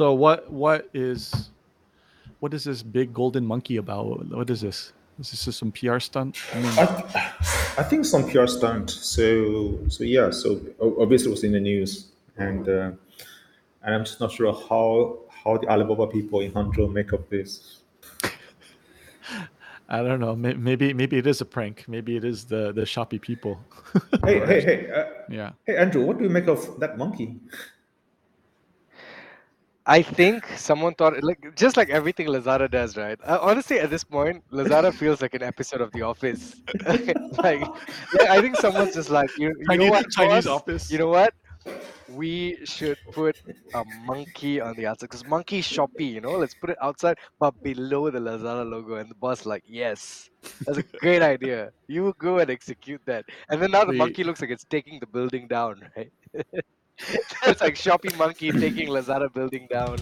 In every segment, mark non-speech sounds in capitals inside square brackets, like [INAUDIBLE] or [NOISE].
So what what is what is this big golden monkey about? What is this? Is this just some PR stunt? I mean, I, I think some PR stunt. So so yeah. So obviously it was in the news, and uh, and I'm just not sure how how the Alibaba people in Hangzhou make of this. I don't know. Maybe maybe it is a prank. Maybe it is the the Shopee people. Hey hey hey uh, [LAUGHS] yeah. hey Andrew, what do you make of that monkey? I think someone thought like just like everything Lazada does, right? Uh, honestly, at this point, Lazada feels like an episode of The Office. [LAUGHS] like, like, I think someone's just like you, you Chinese, know what, Chinese boss? office. You know what? We should put a monkey on the outside because monkey Shopee, you know. Let's put it outside, but below the Lazada logo. And the boss like, yes, that's a great idea. You go and execute that. And then now the monkey looks like it's taking the building down, right? [LAUGHS] [LAUGHS] it's like Shopee monkey taking Lazada building down.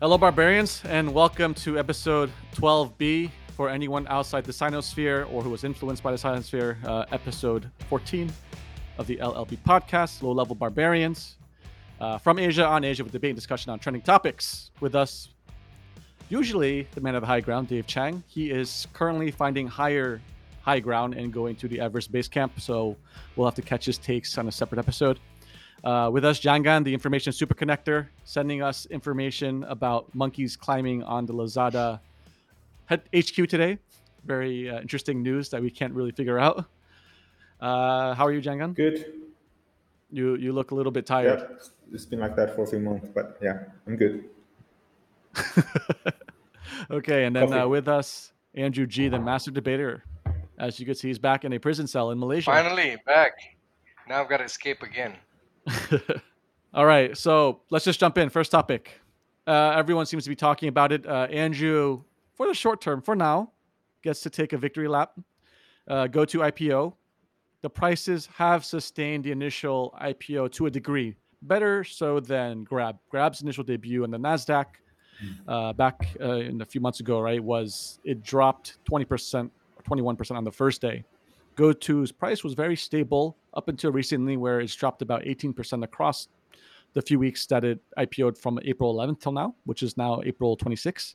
Hello, barbarians, and welcome to episode 12B for anyone outside the Sinosphere or who was influenced by the Sinosphere, uh, episode 14 of the LLB podcast, Low Level Barbarians. Uh, from Asia on Asia with debate and discussion on trending topics. With us, usually the man of the high ground, Dave Chang. He is currently finding higher high ground and going to the Everest base camp, so we'll have to catch his takes on a separate episode. Uh, with us, Jangan, the information superconnector, sending us information about monkeys climbing on the Lazada HQ today. Very uh, interesting news that we can't really figure out. Uh, how are you, Jangan? Good. You you look a little bit tired. Yeah, it's been like that for a few months, but yeah, I'm good. [LAUGHS] okay, and then uh, with us, Andrew G, the master debater. As you can see, he's back in a prison cell in Malaysia. Finally, back. Now I've got to escape again. [LAUGHS] All right, so let's just jump in. First topic. Uh, everyone seems to be talking about it. Uh, Andrew, for the short term, for now, gets to take a victory lap. Uh, GoTo IPO. The prices have sustained the initial IPO to a degree, better so than Grab. Grab's initial debut on the Nasdaq uh, back uh, in a few months ago, right, was it dropped 20% or 21% on the first day. GoTo's price was very stable up until recently, where it's dropped about 18% across the few weeks that it IPO'd from April 11th till now, which is now April 26th.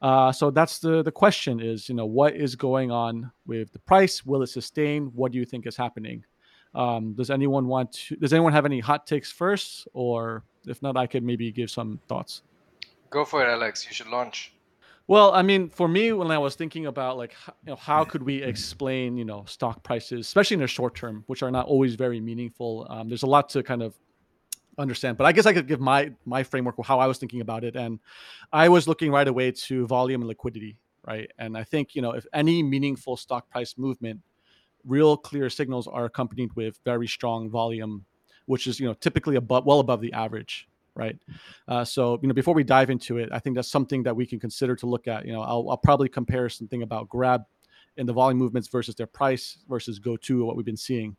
Uh, so that's the the question is, you know, what is going on with the price? Will it sustain? What do you think is happening? Um, does anyone want to? Does anyone have any hot takes first, or if not, I could maybe give some thoughts. Go for it, Alex. You should launch. Well, I mean, for me, when I was thinking about like, you know, how could we explain, you know, stock prices, especially in the short term, which are not always very meaningful. Um, there's a lot to kind of understand, but I guess I could give my my framework how I was thinking about it, and I was looking right away to volume and liquidity, right? And I think you know, if any meaningful stock price movement, real clear signals are accompanied with very strong volume, which is you know typically above well above the average, right? Uh, so you know, before we dive into it, I think that's something that we can consider to look at. You know, I'll, I'll probably compare something about Grab and the volume movements versus their price versus GoTo, what we've been seeing.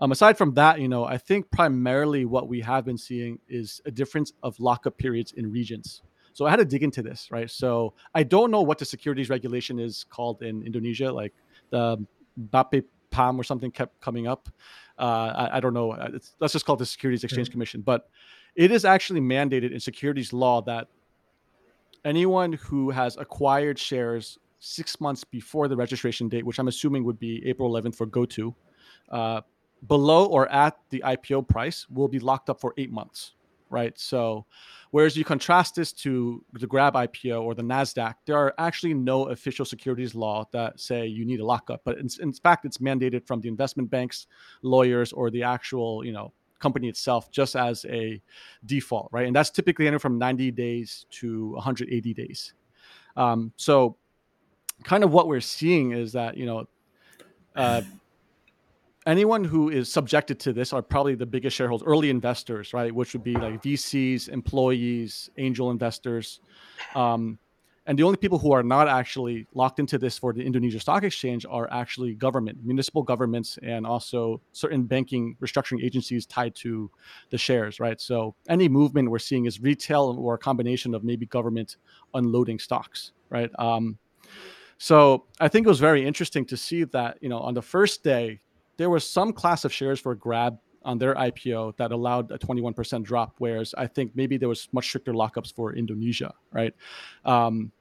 Um, aside from that, you know, I think primarily what we have been seeing is a difference of lockup periods in regions. So I had to dig into this, right? So I don't know what the securities regulation is called in Indonesia, like the BAPE PAM or something kept coming up. Uh, I, I don't know. It's, let's just call it the Securities Exchange Commission. But it is actually mandated in securities law that anyone who has acquired shares six months before the registration date, which I'm assuming would be April 11th for GoTo, uh, below or at the IPO price will be locked up for eight months, right? So, whereas you contrast this to the Grab IPO or the Nasdaq, there are actually no official securities law that say you need a lockup, but in, in fact, it's mandated from the investment banks, lawyers, or the actual, you know, company itself just as a default, right? And that's typically anywhere from 90 days to 180 days. Um, so, kind of what we're seeing is that you know. Uh, anyone who is subjected to this are probably the biggest shareholders, early investors, right? Which would be like VCs, employees, angel investors. Um, and the only people who are not actually locked into this for the Indonesia Stock Exchange are actually government, municipal governments, and also certain banking restructuring agencies tied to the shares, right? So any movement we're seeing is retail or a combination of maybe government unloading stocks, right? Um, so I think it was very interesting to see that, you know, on the first day, there was some class of shares for Grab on their IPO that allowed a 21% drop, whereas I think maybe there was much stricter lockups for Indonesia, right? Um,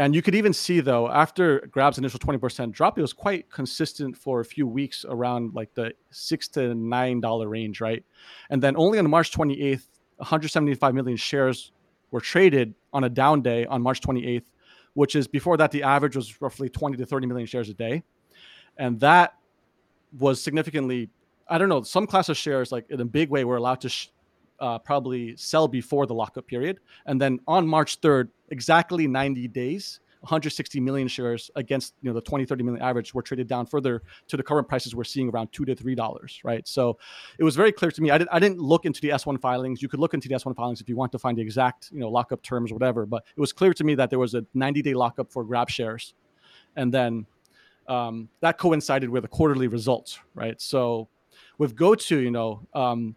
and you could even see though, after Grab's initial 20% drop, it was quite consistent for a few weeks around like the six to nine dollar range, right? And then only on March 28th, 175 million shares were traded on a down day on March 28th, which is before that the average was roughly 20 to 30 million shares a day. And that was significantly, I don't know, some class of shares, like in a big way, were allowed to sh- uh, probably sell before the lockup period. And then on March 3rd, exactly 90 days, 160 million shares against you know the 20 30 million average were traded down further to the current prices we're seeing around two to three dollars right? So it was very clear to me. I, did, I didn't look into the s1 filings. You could look into the s1 filings if you want to find the exact you know lockup terms whatever but it was clear to me that there was a 90 day lockup for grab shares. And then um, that coincided with the quarterly results right? So with GoTo you know um,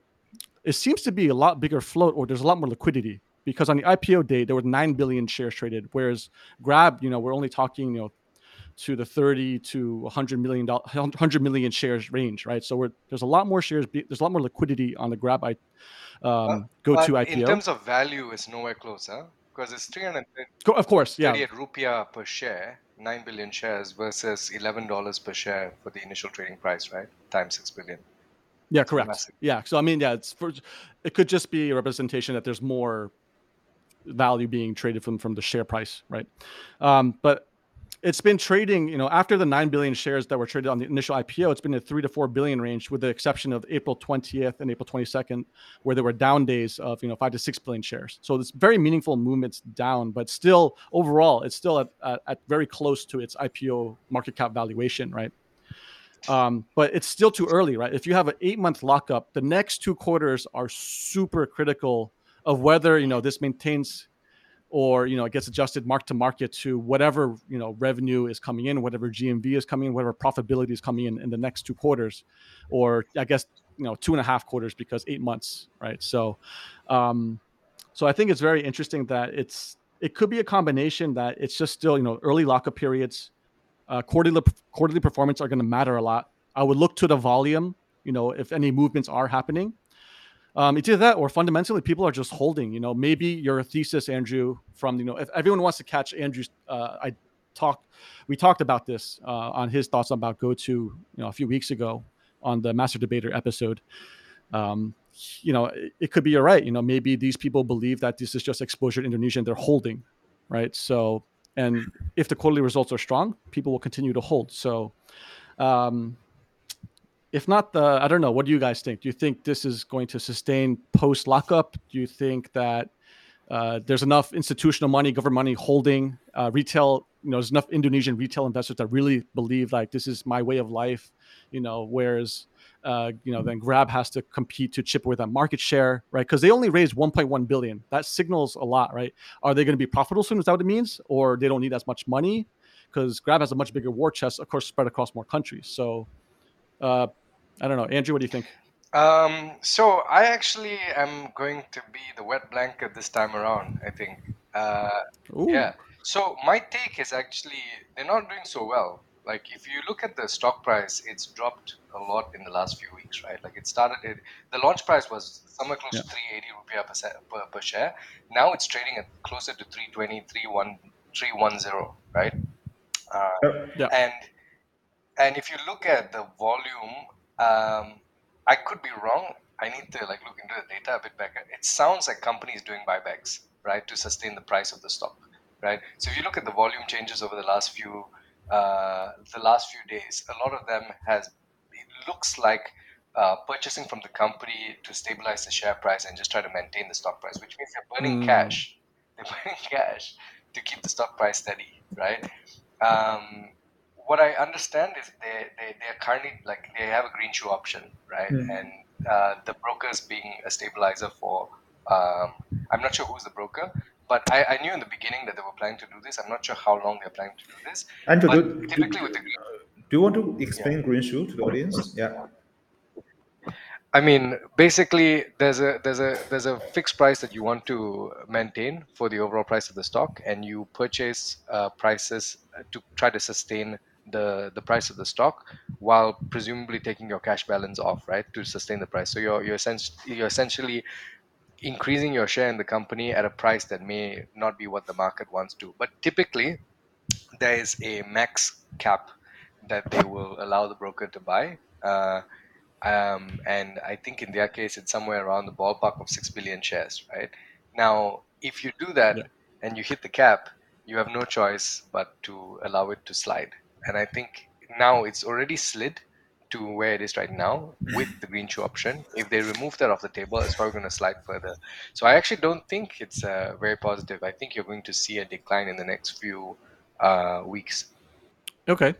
it seems to be a lot bigger float or there's a lot more liquidity because on the IPO day there were 9 billion shares traded whereas Grab you know we're only talking you know to the 30 to 100 million 100 million shares range right? So there's a lot more shares there's a lot more liquidity on the Grab I um, go to IPO in terms of value it's nowhere close huh? Because it's 330 of course yeah. rupiah per share 9 billion shares versus $11 per share for the initial trading price right? Times 6 billion yeah correct yeah so i mean yeah it's for it could just be a representation that there's more value being traded from from the share price, right? Um, but it's been trading, you know, after the 9 billion shares that were traded on the initial IPO, it's been a 3 to 4 billion range with the exception of April 20th and April 22nd where there were down days of, you know, 5 to 6 billion shares. So it's very meaningful movements down, but still overall it's still at, at, at very close to its IPO market cap valuation, right? Um, but it's still too early, right? If you have an 8 month lockup, the next two quarters are super critical of whether you know this maintains or you know it gets adjusted mark to market to whatever you know revenue is coming in whatever gmv is coming in whatever profitability is coming in in the next two quarters or i guess you know two and a half quarters because eight months right so um so i think it's very interesting that it's it could be a combination that it's just still you know early lockup periods uh, quarterly quarterly performance are going to matter a lot i would look to the volume you know if any movements are happening um, it's either that or fundamentally people are just holding. You know, maybe your thesis, Andrew, from you know, if everyone wants to catch Andrew's, uh, I talked, we talked about this uh, on his thoughts about GoTo, you know, a few weeks ago on the Master Debater episode. Um, you know, it, it could be you're right. You know, maybe these people believe that this is just exposure to Indonesia and they're holding, right? So, and if the quarterly results are strong, people will continue to hold. So, um, if not the i don't know. What do you guys think? Do you think this is going to sustain post lockup? Do you think that uh, there's enough institutional money government money holding uh, retail you know there's enough indonesian retail investors that really believe like this is my way of life you know whereas uh, you know then grab has to compete to chip away that market share right because they only raised 1.1 billion that signals a lot right are they going to be profitable soon is that what it means or they don't need as much money because grab has a much bigger war chest of course spread across more countries so uh, I don't know, Andrew. What do you think? Um, so I actually am going to be the wet blanket this time around. I think. Uh, yeah. So my take is actually they're not doing so well. Like if you look at the stock price, it's dropped a lot in the last few weeks, right? Like it started. It, the launch price was somewhere close yeah. to 380 rupiah per, per, per, share. Now it's trading at closer to 320, 310, right? Uh, yeah. And and if you look at the volume um, I could be wrong. I need to like look into the data a bit better. It sounds like companies doing buybacks, right, to sustain the price of the stock, right? So if you look at the volume changes over the last few uh, the last few days, a lot of them has it looks like uh, purchasing from the company to stabilize the share price and just try to maintain the stock price, which means they're burning mm. cash. [LAUGHS] They're burning cash to keep the stock price steady, right? Um, what I understand is they, they, they're currently like they have a green shoe option, right? Mm. And uh, the brokers being a stabilizer for, um, I'm not sure who's the broker, but I, I knew in the beginning that they were planning to do this. I'm not sure how long they're planning to do this. And to do, typically with the green, do you want to explain yeah. green shoe to the audience? Yeah. I mean, basically, there's a there's a there's a fixed price that you want to maintain for the overall price of the stock, and you purchase uh, prices to try to sustain the the price of the stock while presumably taking your cash balance off, right, to sustain the price. So you're you're, essentially, you're essentially increasing your share in the company at a price that may not be what the market wants to. But typically, there is a max cap that they will allow the broker to buy. Uh, um, and I think in their case, it's somewhere around the ballpark of 6 billion shares, right? Now, if you do that Yeah. and you hit the cap, you have no choice but to allow it to slide. And I think now it's already slid to where it is right now with the green shoe option. If they remove that off the table, it's probably going to slide further. So I actually don't think it's uh, very positive. I think you're going to see a decline in the next few uh, weeks. Okay.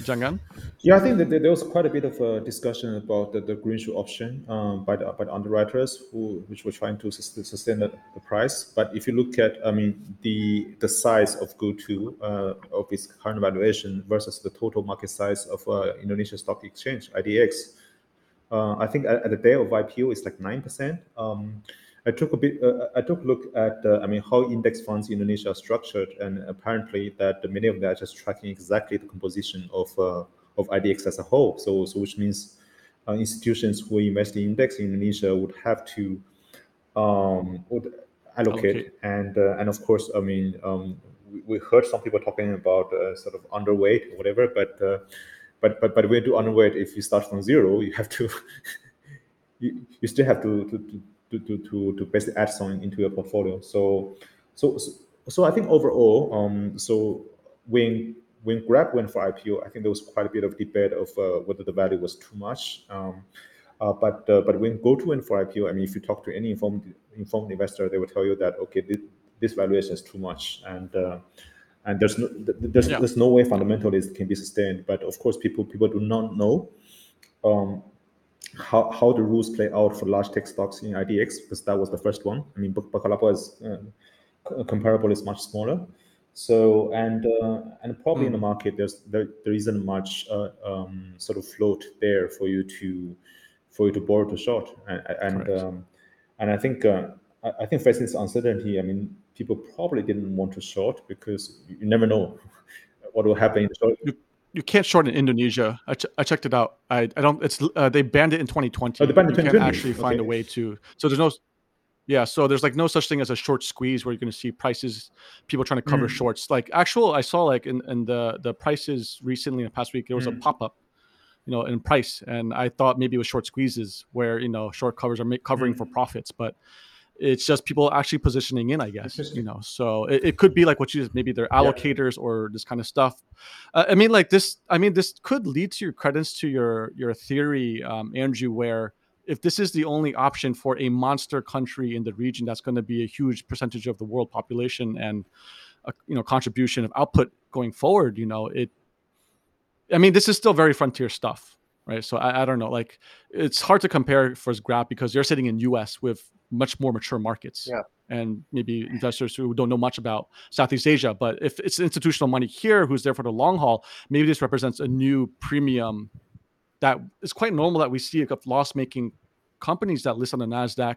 Jangan? Yeah, I think that there was quite a bit of a discussion about the, the green shoe option um, by the by the underwriters who which were trying to sustain the, the price. But if you look at, I mean, the the size of GoTo uh, of its current valuation versus the total market size of uh, Indonesia Stock Exchange (IDX), uh, I think at, at the day of IPO it's like nine percent. Um, I took a bit. Uh, I took a look at. Uh, I mean, how index funds in Indonesia are structured, and apparently that many of them are just tracking exactly the composition of uh, of IDX as a whole. So, so which means uh, institutions who invest in index in Indonesia would have to um, would allocate, Allocate. and uh, and of course, I mean, um, we, we heard some people talking about uh, sort of underweight or whatever, but uh, but but but you do underweight, if you start from zero, you have to [LAUGHS] you, you still have to to to to to, to, to basically add some into your portfolio. So so so, I think overall, um, so when when Grab went for IPO, I think there was quite a bit of debate of uh, whether the value was too much. Um, uh, but uh, but when GoTo went for IPO, I mean, if you talk to any informed informed investor, they will tell you that okay, this, this valuation is too much, and uh, and there's no th- th- there's Yeah. there's no way fundamentally it can be sustained. But of course, people people do not know um, how how the rules play out for large tech stocks in IDX because that was the first one. I mean, Bukalapak is uh, comparable is much smaller. So and uh, and probably in the market there's there, there isn't much uh, um, sort of float there for you to for you to borrow to short and and um, and I think uh, I, I think facing this uncertainty, I mean people probably didn't want to short because you never know [LAUGHS] what will happen in the short. You, can't short in Indonesia. I, ch- I checked it out. I, I don't. It's uh, they banned it in 2020. Oh, they banned it you can't actually find a way to. So there's no. Yeah, so there's like no such thing as a short squeeze where you're going to see prices, people trying to cover Mm. shorts. Like actual, I saw like in, in the the prices recently in the past week there was a Mm. pop up, you know, in price, and I thought maybe it was short squeezes where you know short covers are make, covering for Mm. profits, but it's just people actually positioning in, I guess. You know, so it, it could be like what you just maybe they're allocators or this kind of stuff. Uh, I mean, like this. I mean, this could lead to your credence to your your theory, um, Andrew, where if this is the only option for a monster country in the region that's going to be a huge percentage of the world population and a, you know contribution of output going forward, you know it. I mean, this is still very frontier stuff, right? So I, I don't know. Like, it's hard to compare for Grab because you're sitting in U.S. with much more mature markets Yeah. and maybe investors who don't know much about Southeast Asia. But if it's institutional money here who's there for the long haul, maybe this represents a new premium that is quite normal that we see like, loss making companies that list on the NASDAQ.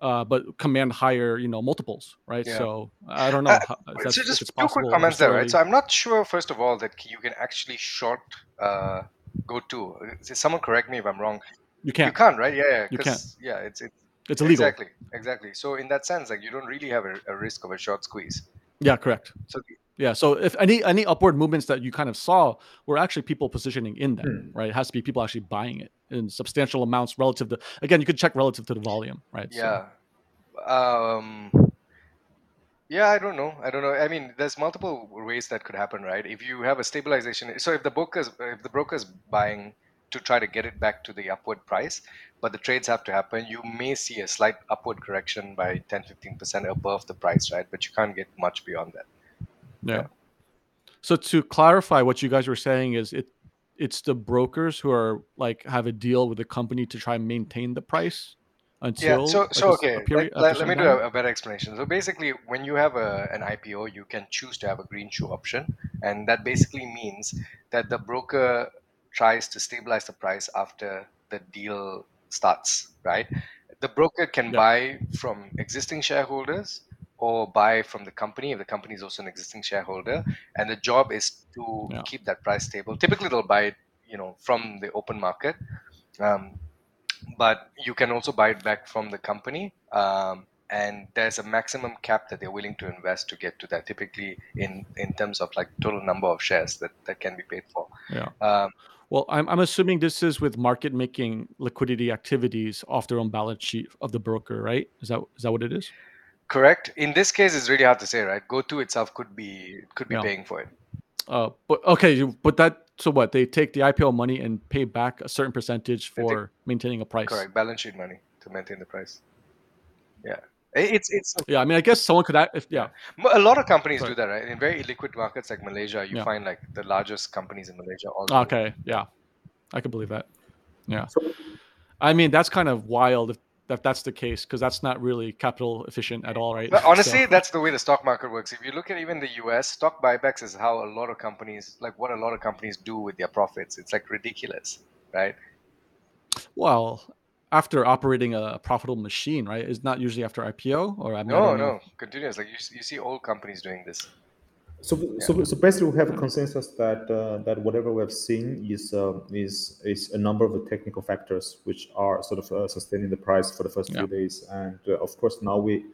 Uh, but command higher, you know, multiples, right? Yeah. So I don't know. Uh, so just it's two quick comments there, right? So I'm not sure, first of all, that you can actually short uh, GoTo. Someone correct me if I'm wrong. you can't. You can't, right? Yeah, yeah. You 'cause, Yeah, it's it's It's illegal. exactly, exactly. So in that sense, like you don't really have a, a risk of a short squeeze. Yeah, correct. So Yeah. So if any any upward movements that you kind of saw were actually people positioning in them, right? It has to be people actually buying it in substantial amounts relative to. Again, you could check relative to the volume, right? So- yeah, um, yeah. I don't know. I don't know. I mean, there's multiple ways that could happen, right? If you have a stabilization, so if the broker's if the broker's buying to try to get it back to the upward price, but the trades have to happen, you may see a slight upward correction by 10 15% above the price, right? But you can't get much beyond that. Yeah. So to clarify, what you guys were saying is it it's the brokers who are like have a deal with the company to try and maintain the price until yeah so like, so a okay a period, let, let, let me do a, a better explanation so basically when you have a, an ipo you can choose to have a green shoe option and that basically means that the broker tries to stabilize the price after the deal starts right the broker can Yeah. buy from existing shareholders or buy from the company if the company is also an existing shareholder, and the job is to Yeah. keep that price stable. Typically, they'll buy it, you know, from the open market, um, but you can also buy it back from the company. Um, and there's a maximum cap that they're willing to invest to get to that. Typically, in in terms of like total number of shares that that can be paid for. Yeah. Um, Well, I'm, I'm assuming this is with market making liquidity activities off their own balance sheet of the broker, right? Is that is that what it is? correct. In this case, it's really hard to say, right? GoTo itself could be could be Yeah. paying for it. Uh, but okay, but that so what? They take the IPO money and pay back a certain percentage take- for maintaining a price. Correct. Balance sheet money to maintain the price. Yeah. It's it's Yeah, I mean, I guess someone could. act- If yeah, A lot of companies Sorry. do that, right? In very illiquid markets like Malaysia, you Yeah. find like the largest companies in Malaysia all. Ah, it. okay, yeah, I can believe that. Yeah, I mean, that's kind of wild if that that's the case because that's not really capital efficient at all, right? But honestly, So- that's the way the stock market works. If you look at even the US, stock buybacks is how a lot of companies, like what a lot of companies do with their profits. It's like ridiculous, right? well, after operating a profitable machine, right? Is not usually after IPO or I mean, No, know. no, continuous. Like you, you see old companies doing this. So, so, so basically, we have a consensus that uh, that whatever we have seen is uh, is is a number of the technical factors which are sort of uh, sustaining the price for the first Yeah. few days, and uh, of course now we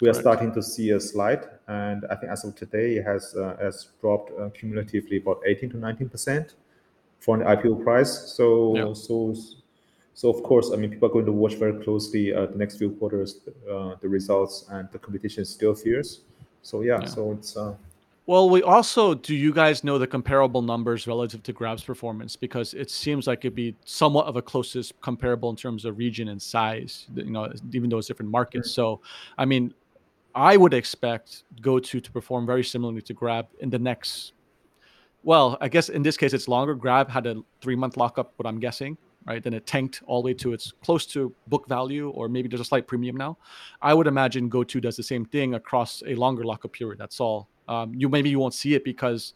we are Correct. starting to see a slide, and I think as of today it has uh, has dropped uh, cumulatively about 18 to 19 percent from the IPO price. So Yeah. so so of course, I mean, people are going to watch very closely uh, the next few quarters, uh, the results, and the competition is still fierce. So yeah, Yeah. so it's. Well, we also do you guys know the comparable numbers relative to Grab's performance because it seems like it'd be somewhat of a closest comparable in terms of region and size, you know, even though it's different markets. Mm-hmm. So, I mean, I would expect GoTo to perform very similarly to Grab in the next. Well, I guess in this case it's longer. Grab had a three month lockup, what I'm guessing, right? Then it tanked all the way to its close to book value, or maybe there's a slight premium now. I would imagine GoTo does the same thing across a longer lockup period. That's all. Um, you maybe you won't see it because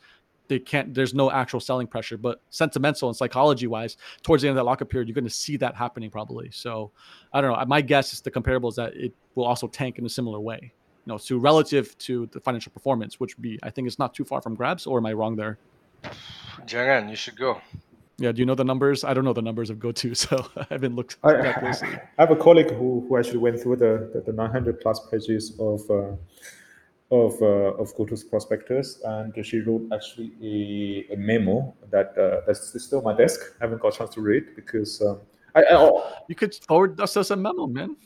they can't. There's no actual selling pressure, but sentimental and psychology wise, towards the end of that lockup period, you're going to see that happening probably. So I don't know. My guess is the comparable is that it will also tank in a similar way. You know, to relative to the financial performance, which would be, I think, it's not too far from Grabs, or am I wrong there? Jangan, you should go. Yeah, do you know the numbers? I don't know the numbers of GoTo, [LAUGHS] so I haven't looked I, that I closely. I have a colleague who, who actually went through the, the, the 900 plus pages of uh, of uh, of GoTo's prospectus, and she wrote actually a, a memo that uh, that's still on my desk. I haven't got a chance to read because um, I, I You could forward us us a memo, man,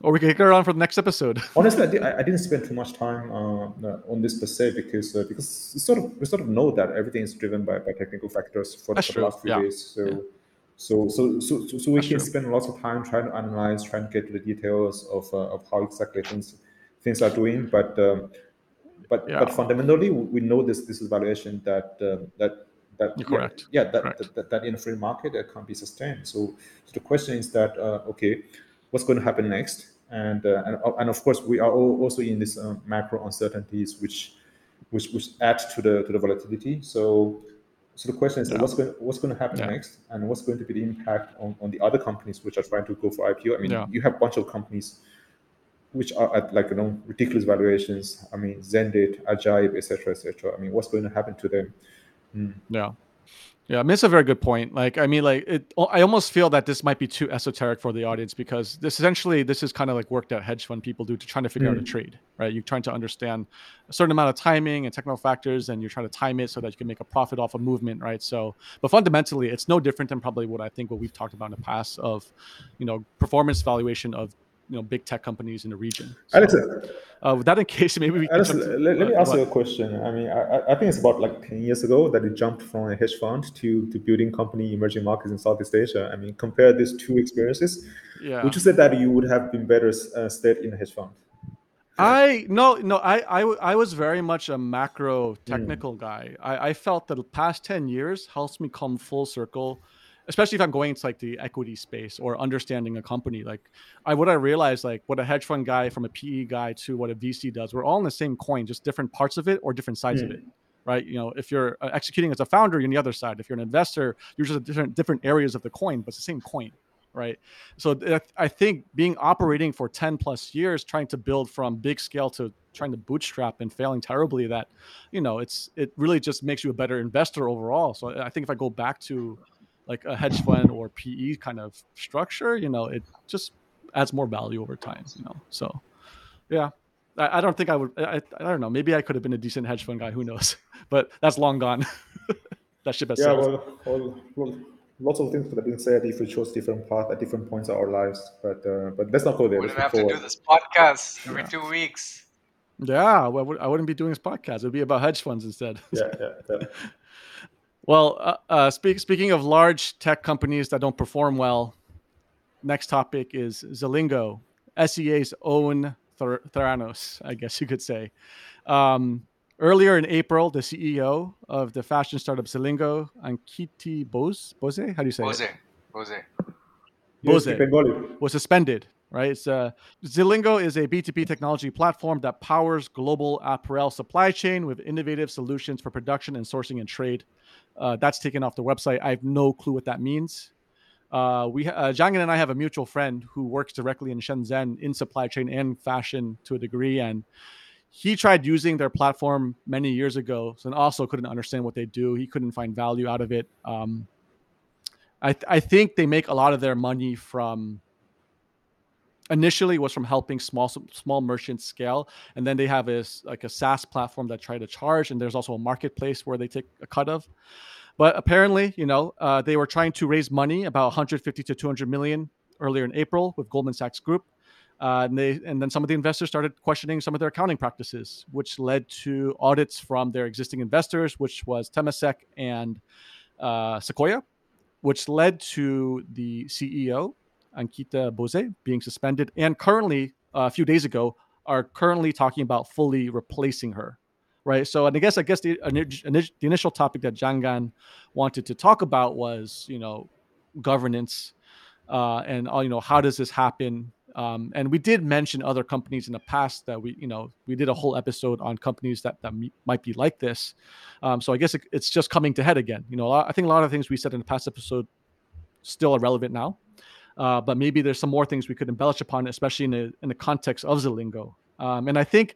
or we could kick around for the next episode. [LAUGHS] honestly I, did, I didn't spend too much time uh, uh, on this per se because uh, because we sort of we sort of know that everything is driven by, by technical factors for, for the last few yeah. days. So. Yeah. So, so, so, so, so we That's can true. spend lots of time trying to analyze, trying to get to the details of, uh, of how exactly things things are doing. But um, but Yeah. but fundamentally, we know this this is valuation that uh, that that yeah, correct. Yeah, that, Correct. that, that that in a free market that can't be sustained. So, so the question is that uh, okay, what's going to happen next? And uh, and and of course, we are al- also in this uh, macro uncertainties, which which which add to the to the volatility. So. So the question is, Yeah. what's going what's going to happen Yeah. next, and what's going to be the impact on, on the other companies which are trying to go for IPO? I mean, Yeah. you have a bunch of companies which are at like you know ridiculous valuations. I mean, Xendit, Ajaib, etc., etc. I mean, what's going to happen to them? Yeah. Yeah, I mean, it's a very good point. Like, I mean, like, it. I almost feel that this might be too esoteric for the audience because this essentially this is kind of like work that hedge fund people do to trying to figure out a Mm. trade, right? You're trying to understand a certain amount of timing and technical factors, and you're trying to time it so that you can make a profit off a movement, right? So, but fundamentally, it's no different than probably what I think what we've talked about in the past of, you know, performance valuation of you know big tech companies in the region. So, Alex, uh, with that in [LAUGHS] case, maybe we can Alex, to- let, let me uh, ask what? you a question. I mean, I, I- think it's about like ten years ago that it jumped from a hedge fund to to building company emerging markets in Southeast Asia. I mean, compare these two experiences. Yeah. Would you say that you would have been better uh, stayed in a hedge fund? I no no I, I I was very much a macro technical guy. I, I felt that the past ten years helps me come full circle, especially if I'm going into like the equity space or understanding a company. Like I what I realized like what a hedge fund guy from a PE guy to what a VC does, we're all in the same coin, just different parts of it or different sides of Mm. it. Right, you know, if you're uh, executing as a founder, you're on the other side. If you're an investor, you're just different different areas of the coin, but it's the same coin right? So th- I think being operating for 10 plus years, trying to build from big scale to trying to bootstrap and failing terribly that you know it's it really just makes you a better investor overall so i think if i go back to like a hedge fund or pe kind of structure you know it just adds more value over time you know so yeah i, I don't think i would I, I don't know maybe i could have been a decent hedge fund guy who knows [LAUGHS] but that's long gone [LAUGHS] that ship has yeah sailed. well, well, well lots of things could have been said if we chose different paths at different points of our lives. But uh, but let's not go there. We Let's don't have move to do this podcast every Yeah. two weeks. yeah well, I would- i wouldn't be doing this podcast it'd be about hedge funds instead Yeah, yeah, yeah. [LAUGHS] Well, uh, uh, speak, speaking of large tech companies that don't perform well, next topic is Zilingo, SEA's own Ther- Theranos, I guess you could say. Um, earlier in April, the CEO of the fashion startup Zilingo, Ankiti Bose, Bose, how do you say Bose, it? Bose. You Bose. speak Bengali. was suspended. Right, it's, uh, Zilingo is a B2B technology platform that powers global apparel supply chain with innovative solutions for production and sourcing and trade. Uh, that's taken off the website. I have no clue what that means. Uh, we, uh, Jangan and I have a mutual friend who works directly in Shenzhen in supply chain and fashion to a degree, and he tried using their platform many years ago, and also couldn't understand what they do. He couldn't find value out of it. Um, I, th- I think they make a lot of their money from initially was from helping small small merchants scale and then they have this like a SaaS platform that try to charge and there's also a marketplace where they take a cut of. But apparently you know uh, they were trying to raise money about 150 to 200 million earlier in April with Goldman Sachs Group. Uh, and they and then some of the investors started questioning some of their accounting practices which led to audits from their existing investors which was Temasek and uh, Sequoia which led to the CEO Ankita Bose being suspended, and currently, uh, a few days ago, are currently talking about fully replacing her. Right. So, and I guess I guess the, the initial topic that Jangan wanted to talk about was, you know, governance, uh, and all, you know, how does this happen? Um, and we did mention other companies in the past that we, you know, we did a whole episode on companies that that might be like this. Um, so I guess it, it's just coming to head again. You know, I think a lot of things we said in the past episode still are relevant now. Uh, but maybe there's some more things we could embellish upon, especially in the in the context of Zilingo. Um, and I think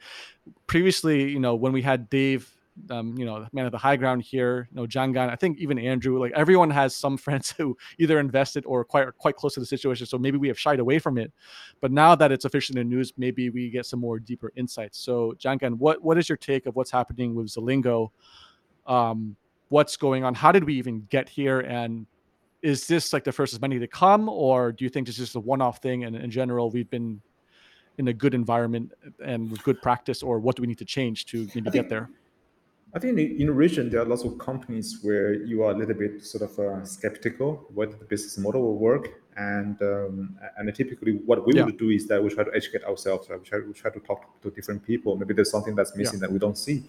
previously, you know, when we had Dave, um, you know, man of the high ground here, you know, Jangan, I think even Andrew, like everyone has some [LAUGHS] friends who either invested or quite quite close to the situation. So maybe we have shied away from it. But now that it's officially in the news, maybe we get some more deeper insights. So Jangan, what what is your take of what's happening with Zilingo? Um, what's going on? How did we even get here? And is this like the first of many to come, or do you think this is just a one-off thing? And in general, we've been in a good environment and with good practice, or what do we need to change to maybe think- get there? I think in, region there are lots of companies where you are a little bit sort of uh, skeptical whether the business model will work, and um, and typically what we Yeah. would do is that we try to educate ourselves. Right? We try we try to talk to different people. Maybe there's something that's missing that we don't see.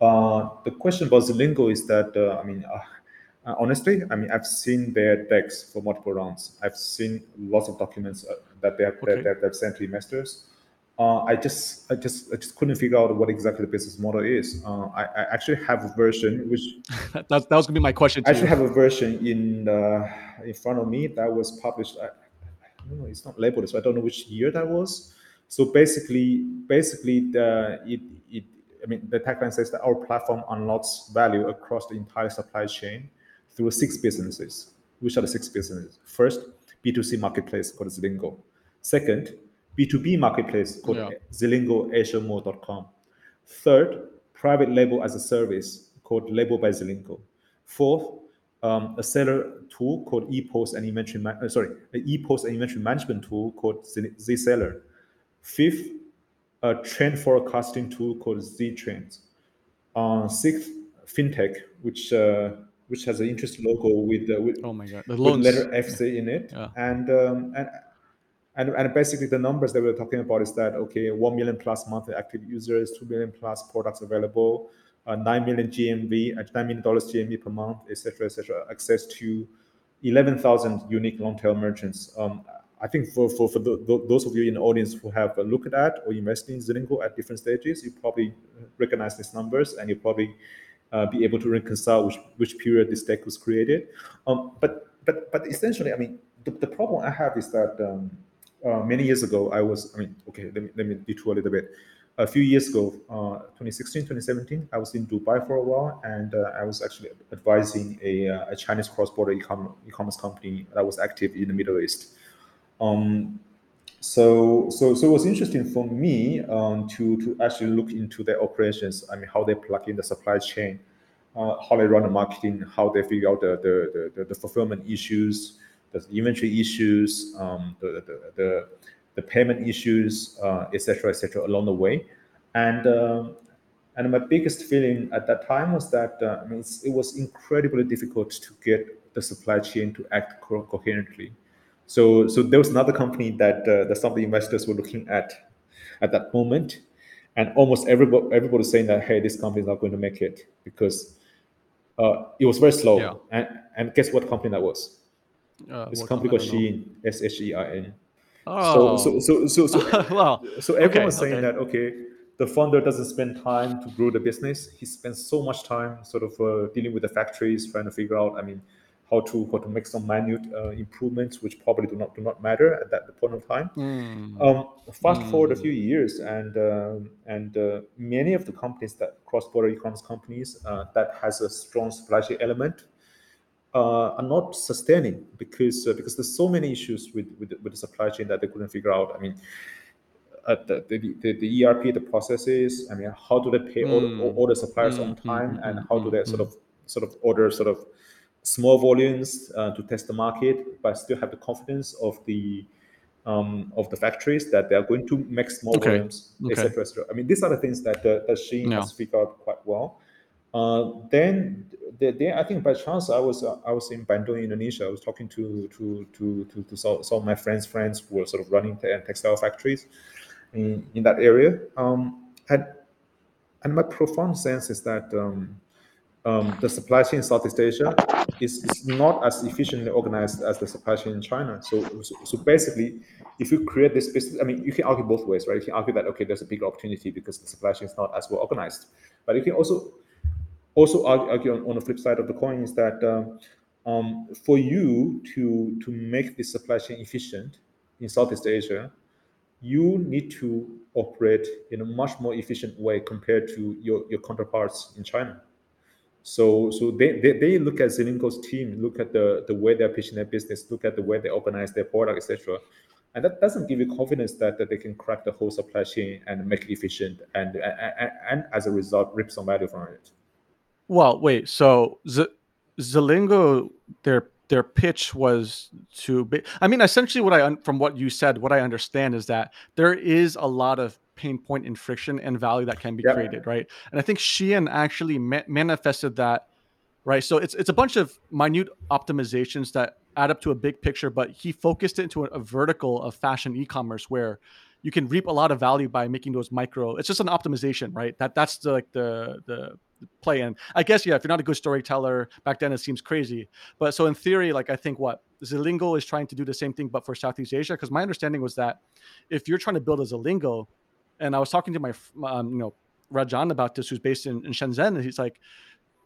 Uh, the question about Zilingo is that uh, I mean. Uh, uh, honestly, I mean, I've seen their decks for multiple rounds. I've seen lots of documents uh, that they have Okay. that, they've sent to investors. Uh, I just, I just, I just couldn't figure out what exactly the business model is. Uh, I, I actually have a version, which [LAUGHS] that, that was gonna be my question I actually you. have a version in uh, in front of me that was published. I, I don't know, it's not labeled, so I don't know which year that was. So basically, basically, the it, it I mean, the tagline says that our platform unlocks value across the entire supply chain through six businesses. Which are the six businesses? First, B2C marketplace called Zilingo. Second, B2B marketplace called Yeah. ZilingoAsiaMall.com. Third, private label as a service called Label by Zilingo. Fourth, um, a seller tool called ePOS and inventory. Ma- uh, sorry, an ePOS and inventory management tool called Z- Zseller. Fifth, a trend forecasting tool called Ztrends. Uh, sixth, fintech, which uh, which has an interesting logo with uh, with, Oh my god, the with letter FC in it, Yeah. and um, and. And, and basically the numbers that we're talking about is that okay 1 million plus monthly active users 2 million plus products available uh, 9 million gmv at 9 million dollars gmv per month etc etc access to 11000 unique long tail merchants um, i think for, for, for the, tho- those of you in the audience who have uh, looked at or invested in Zilingo at different stages you probably recognize these numbers and you probably uh, be able to reconcile which, which period this deck was created um, but but but essentially i mean the, the problem i have is that um, uh, many years ago, I was, I mean, okay, let me, let me detour a little bit. a few years ago, uh, 2016, 2017, I was in Dubai for a while, and uh, I was actually advising a, uh, a Chinese cross-border e-com- e-commerce company that was active in the Middle East. Um, so, so, so it was interesting for me um, to to actually look into their operations. I mean, how they plug in the supply chain, uh, how they run the marketing, how they figure out the the, the, the fulfillment issues, the inventory issues, um, the, the, the the payment issues, etc., uh, etc., et along the way. And um, and my biggest feeling at that time was that uh, I mean, it was incredibly difficult to get the supply chain to act co- coherently. So so there was another company that uh, that some of the investors were looking at at that moment, and almost everybody everybody was saying that hey, this company is not going to make it because uh, it was very slow. Yeah. And and guess what company that was? Uh, This company called. Shein, S H E I N. Oh, So, so, so, so, [LAUGHS] so, so everyone okay, was saying okay. that okay, the founder doesn't spend time to grow the business. He spends so much time sort of uh, dealing with the factories, trying to figure out. I mean, how to how to make some minute uh, improvements, which probably do not do not matter at that point of time. Mm, Um, fast forward a few years, and um, and uh, many of the companies that cross-border e-commerce companies uh, that has a strong supply chain element uh, are not sustaining because uh, because there's so many issues with, with the- with the supply chain that they couldn't figure out. I mean, uh, the, the, the, ERP, the processes. I mean, how do they pay all, Mm. all, all the suppliers on Mm, time, mm, and mm, how do they mm, sort of sort of order sort of small volumes uh, to test the market, but still have the confidence of the um, of the factories that they are going to make small Okay. volumes, Okay. etc. etc. I mean, these are the things that uh, that Shein Yeah. has figured out quite well. Uh, then, the, the, I think by chance I was uh, I was in Bandung, Indonesia. I was talking to to to to, to some, some of my friends' friends who were sort of running te- textile factories in, in that area. Um, and and my profound sense is that um, um, the supply chain in Southeast Asia is, is not as efficiently organized as the supply chain in China. So, so, so basically, if you create this business, I mean, you can argue both ways, right? You can argue that okay, there's a big opportunity because the supply chain is not as well organized, but you can also also argue, argue on, on the flip side of the coin is that um, um, for you to to make the supply chain efficient in Southeast Asia, you need to operate in a much more efficient way compared to your, your counterparts in China. So, so they, they, they look at Zilingo's team, look at the, the way they're pitching their business, look at the way they organize their product, etc. And that doesn't give you confidence that, that they can crack the whole supply chain and make it efficient and, and, and as a result, rip some value from it. Well, wait. So Z- Zilingo, their their pitch was to be. I mean, essentially, what I from what you said, what I understand is that there is a lot of pain point and friction and value that can be Yep. created, right? And I think Shein actually ma- manifested that, right? So it's it's a bunch of minute optimizations that add up to a big picture, but he focused it into a, a vertical of fashion e-commerce where you can reap a lot of value by making those micro. It's just an optimization, right? That that's the like the the play in. I guess yeah, if you're not a good storyteller back then, it seems crazy. But so in theory, like I think what Zilingo is trying to do the same thing, but for Southeast Asia. Because my understanding was that if you're trying to build a Zilingo, and I was talking to my um, you know Rajan about this, who's based in, in Shenzhen, and he's like,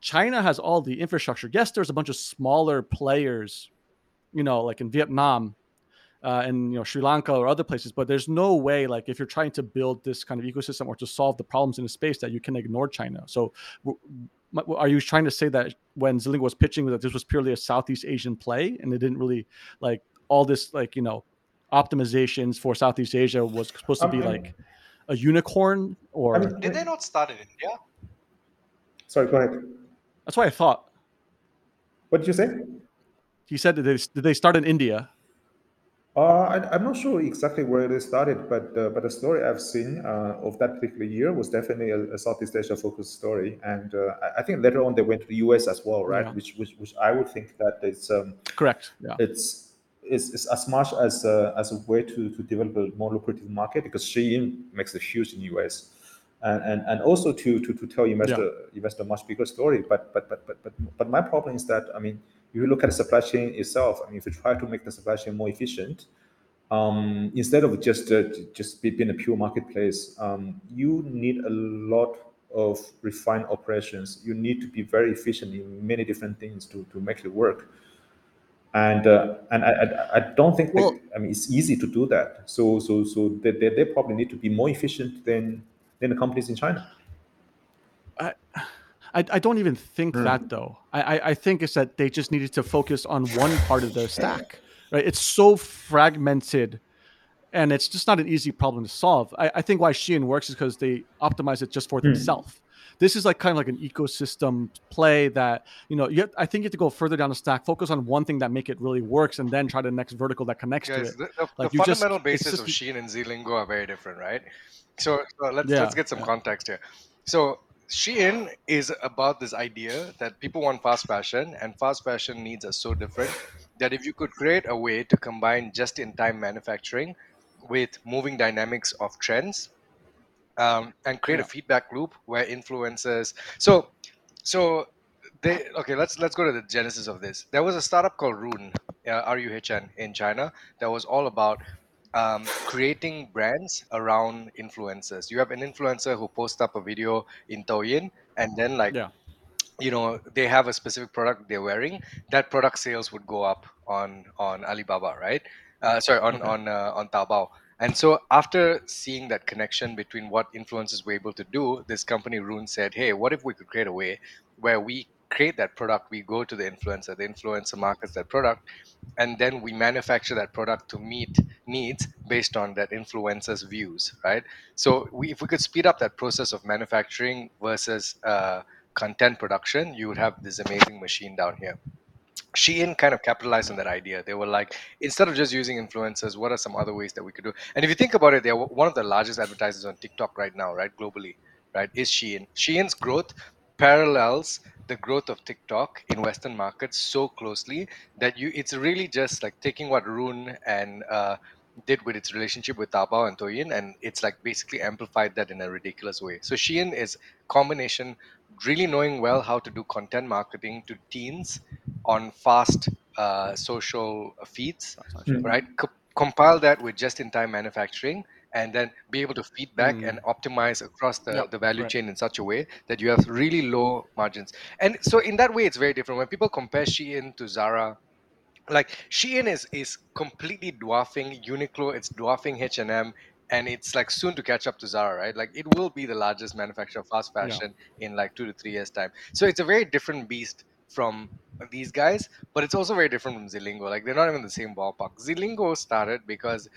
China has all the infrastructure. Yes, there's a bunch of smaller players, you know, like in Vietnam. Uh, and you know Sri Lanka or other places, but there's no way like if you're trying to build this kind of ecosystem or to solve the problems in the space that you can ignore China. So w- w- are you trying to say that when Zilingo was pitching that this was purely a Southeast Asian play and it didn't really like all this like you know optimizations for Southeast Asia was supposed to I be mean- like a unicorn or I mean, Did they not start in India? sorry, go ahead. that's what I thought. What did you say? He said that they, did they start in India? Uh, I, I'm not sure exactly where they started, but uh, but the story I've seen uh, of that particular year was definitely a, a Southeast Asia focused story, and uh, I, think later on they went to the US as well, right? Yeah. Which, which which I would think that it's um, Correct. Yeah. it's it's, it's as much as a, as a way to, to develop a more lucrative market because Shein makes a huge in the US, and and, and also to, to, to tell investor investor a much bigger story. But but but but but but my problem is that I mean, you look at the supply chain itself, I mean, if you try to make the supply chain more efficient, um, instead of just uh, just being a pure marketplace, um, you need a lot of refined operations. You need to be very efficient in many different things to, to make it work and uh, and I, I, I don't think Well- that, I mean it's easy to do that. So so so they, they, they probably need to be more efficient than than the companies in China. I, I don't even think Hmm. that though. I, I, I think it's that they just needed to focus on one part of their stack. Right? It's so fragmented, and it's just not an easy problem to solve. I, I think why Shein works is because they optimize it just for Hmm. themselves. This is like kind of like an ecosystem play that you know. You have, I think you have to go further down the stack, focus on one thing that make it really works, and then try the next vertical that connects to it. the, the, Like, the just- fundamental it's basis just- of Shein and Zilingo are very different, right? So, so let's Yeah, let's get some yeah. context here. So Shein is about this idea that people want fast fashion, and fast fashion needs are so different that if you could create a way to combine just-in-time manufacturing with moving dynamics of trends, um, and create a feedback loop where influencers. So, so they okay. Let's let's go to the genesis of this. There was a startup called Ruhnn, uh, R U H N, in China that was all about um, creating brands around influencers. You have an influencer who posts up a video in Douyin, and then like Yeah. you know they have a specific product they're wearing. That product sales would go up on on Alibaba, right? Uh, sorry, on Okay. on uh, on Taobao. And so after seeing that connection between what influencers were able to do, this company Ruhnn said, "Hey, what if we could create a way where we create that product, we go to the influencer, the influencer markets that product, and then we manufacture that product to meet needs based on that influencer's views, right? So we, if we could speed up that process of manufacturing versus uh, content production, you would have this amazing machine down here. Shein kind of capitalized on that idea. They were like, instead of just using influencers, what are some other ways that we could do? And if you think about it, they're one of the largest advertisers on TikTok right now, right? Globally, right? Is Shein. Shein's growth parallels the growth of TikTok in Western markets so closely that you it's really just like taking what Ruhnn and uh, did with its relationship with Taobao and Douyin, and it's like basically amplified that in a ridiculous way. So Shein is combination really knowing well how to do content marketing to teens on fast uh, social feeds, Shein. right? Co- compile that with just-in-time manufacturing, and then be able to feedback Mm. and optimize across the, Yep, the value right. chain in such a way that you have really low margins. And so in that way, it's very different. When people compare Shein to Zara, like Shein is is completely dwarfing Uniqlo, it's dwarfing H and M, and it's like soon to catch up to Zara, right? Like it will be the largest manufacturer of fast Yeah. fashion in like two to three years time. So it's a very different beast from these guys, but it's also very different from Zilingo. Like they're not even the same ballpark. Zilingo started because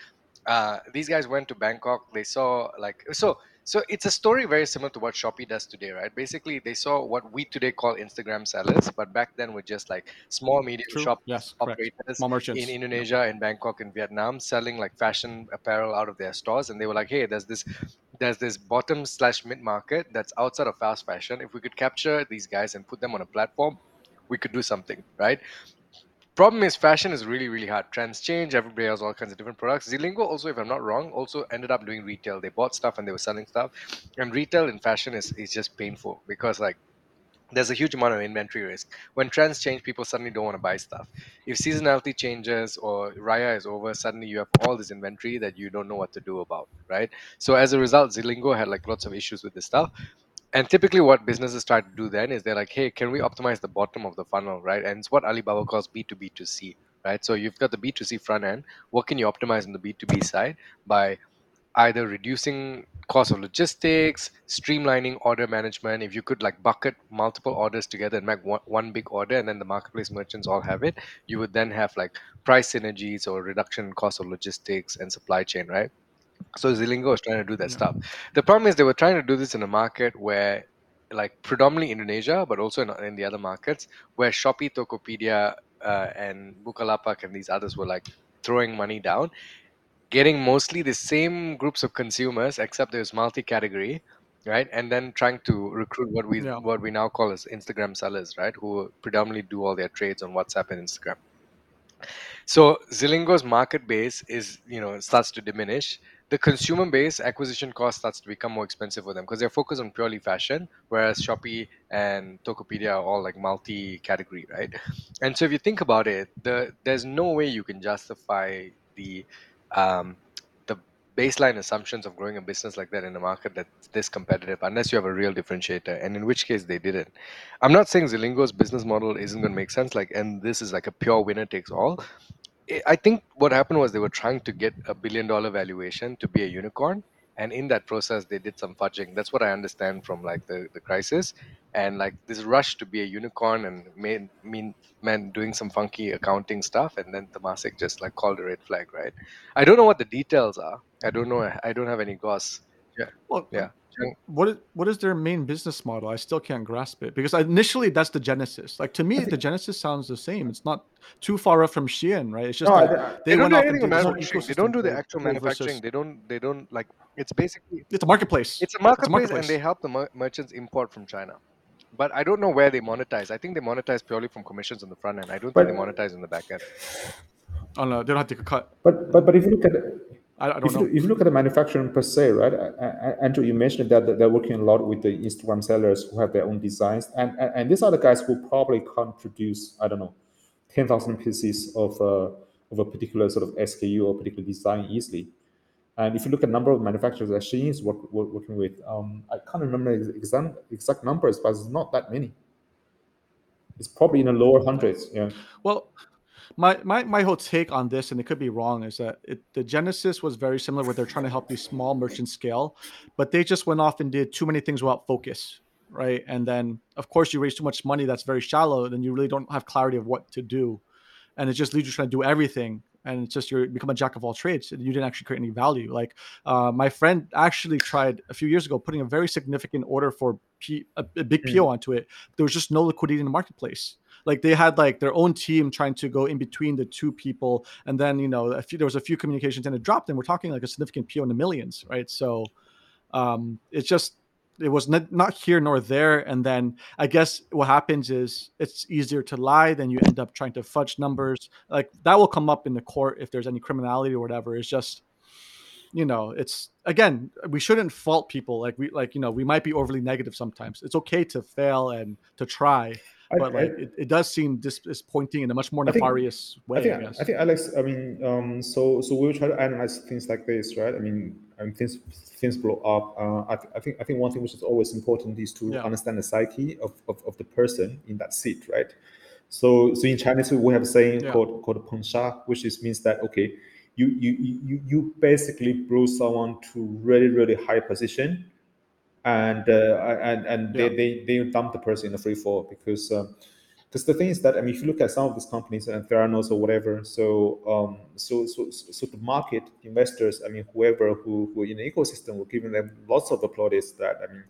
uh, these guys went to Bangkok. They saw like so. So it's a story very similar to what Shopee does today, right? Basically, they saw what we today call Instagram sellers, but back then were just like small, medium True. shop Yes. Operators in Indonesia, in Bangkok, in Vietnam, selling like fashion apparel out of their stores, and they were like, "Hey, there's this, there's this bottom slash mid market that's outside of fast fashion. If we could capture these guys and put them on a platform, we could do something, right?" Problem is, fashion is really, really hard. Trends change. Everybody has all kinds of different products. Zilingo also, if I'm not wrong, also ended up doing retail. They bought stuff and they were selling stuff, and retail in fashion is is just painful because like there's a huge amount of inventory risk. When trends change, people suddenly don't want to buy stuff. If seasonality changes or Raya is over, suddenly you have all this inventory that you don't know what to do about, right? So as a result, Zilingo had like lots of issues with this stuff. And typically, what businesses try to do then is they're like, hey, can we optimize the bottom of the funnel, right? And it's what Alibaba calls B2B2C, right? So you've got the B2C front end. What can you optimize on the B2B side by either reducing cost of logistics, streamlining order management. If you could like bucket multiple orders together and make one, one big order, and then the marketplace merchants all have it, you would then have like price synergies or reduction cost of logistics and supply chain, right? So Zilingo was trying to do that Yeah. stuff. The problem is they were trying to do this in a market where, like, predominantly Indonesia, but also in, in the other markets, where Shopee, Tokopedia, uh, and Bukalapak and these others were like throwing money down, getting mostly the same groups of consumers, except there's multi-category, right? And then trying to recruit what we Yeah. what we now call as Instagram sellers, right? Who predominantly do all their trades on WhatsApp and Instagram. So Zilingo's market base is, you know, starts to diminish. The consumer base acquisition cost starts to become more expensive for them because they're focused on purely fashion, whereas Shopee and Tokopedia are all like multi-category, right? And so if you think about it, the there's no way you can justify the um, the baseline assumptions of growing a business like that in a market that's this competitive unless you have a real differentiator, and in which case they didn't. I'm not saying Zilingo's business model isn't going to make sense, like, and this is like a pure winner takes all. I- I think what happened was they were trying to get a billion dollar valuation to be a unicorn, and in that process they did some fudging. That's what I understand from like the, the crisis, and like this rush to be a unicorn and made mean meant doing some funky accounting stuff, and then Temasek just like called a red flag, right? I don't know what the details are. I don't know. I don't have any goss. Well, Yeah. What is, what is their main business model? I still can't grasp it because initially that's the Genesis. Like to me, the Genesis sounds the same. It's not too far off from Shein, right? It's just No, that I- They, don't went do anything with did this whole manufacturing. They don't do the actual play versus- manufacturing. They don't. They don't like. It's basically It's a marketplace. it's a marketplace, marketplace. and they help the mer- merchants import from China. But I don't know where they monetize. I think they monetize purely from commissions on the front end. I don't But- think they monetize in the back end. Oh no, they don't have to cut. But but but if you look at I, I don't if you, if you look at the manufacturing per se, right? Andrew, you mentioned that that they're working a lot with the Instagram sellers who have their own designs, and and, and these are the guys who probably can't produce, I don't know, ten thousand pieces of uh, of a particular sort of SKU or particular design easily. And if you look at number of manufacturers that Shein is work, work, working with, um, I can't remember the exact exact numbers, but it's not that many. It's probably in the lower hundreds. Yeah. Well, my, my my whole take on this, and it could be wrong, is that it, the Genesis was very similar, where they're trying to help these small merchants scale, but they just went off and did too many things without focus, right? And then, of course, you raise too much money that's very shallow, then you really don't have clarity of what to do, and it just leaves you trying to do everything, and it's just you become a jack of all trades. and You didn't actually create any value. Like uh, my friend actually tried a few years ago putting a very significant order for P, a, a big PO onto it. There was just no liquidity in the marketplace like they had like their own team trying to go in between the two people and then you know few, there was a few communications and it dropped and we're talking like a significant po in the millions right? So um it's just it was not, not here nor there and then i guess what happens is it's easier to lie than you end up trying to fudge numbers. Like that will come up in the court if there's any criminality or whatever. It's just you know it's again we shouldn't fault people. Like we like you know we might be overly negative sometimes. It's okay to fail and to try but I- like it, it does seem this is pointing in a much more I think- nefarious way. I I, think, guess. I think Alex. I mean, um, so so we will try to analyze things like this, right? I mean, I mean things things blow up. Uh, I, th- I think I think one thing which is always important is to Yeah. understand the psyche of, of, of the person in that seat, right? So so in Chinese we have a saying Yeah. called called "捧杀," which is means that okay, you you you you basically brought someone to really really high position, and uh, and and Yeah. they, they they dump the person in the free fall because. Um, because the thing is that I mean, if you look at some of these companies and Theranos or whatever, so um, so so so the market investors, I mean, whoever who who in the ecosystem were giving them lots of plaudits that I mean,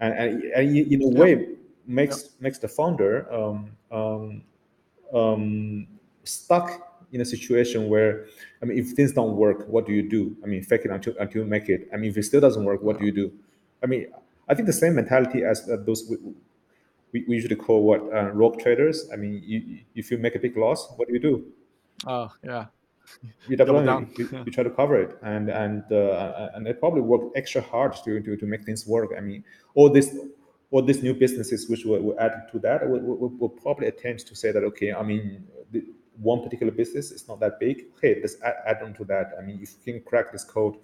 and and, and in a way makes makes the founder um, um, um, stuck in a situation where I mean, if things don't work, what do you do? I mean, fake it until until you make it. I mean, if it still doesn't work, what do you do? I mean, I think the same mentality as uh, those we, we, we usually call what uh, rogue traders. I mean, you, if you make a big loss, what do you do? Oh yeah, You double Double down. You, Yeah. you try to cover it, and and uh, and they probably work extra hard to, to, to make things work. I mean, all this all these new businesses which were, were added to that will, will, will probably attempt to say that okay, I mean, the, one particular business is not that big. Hey, let's add, add on to that. I mean, if you can crack this code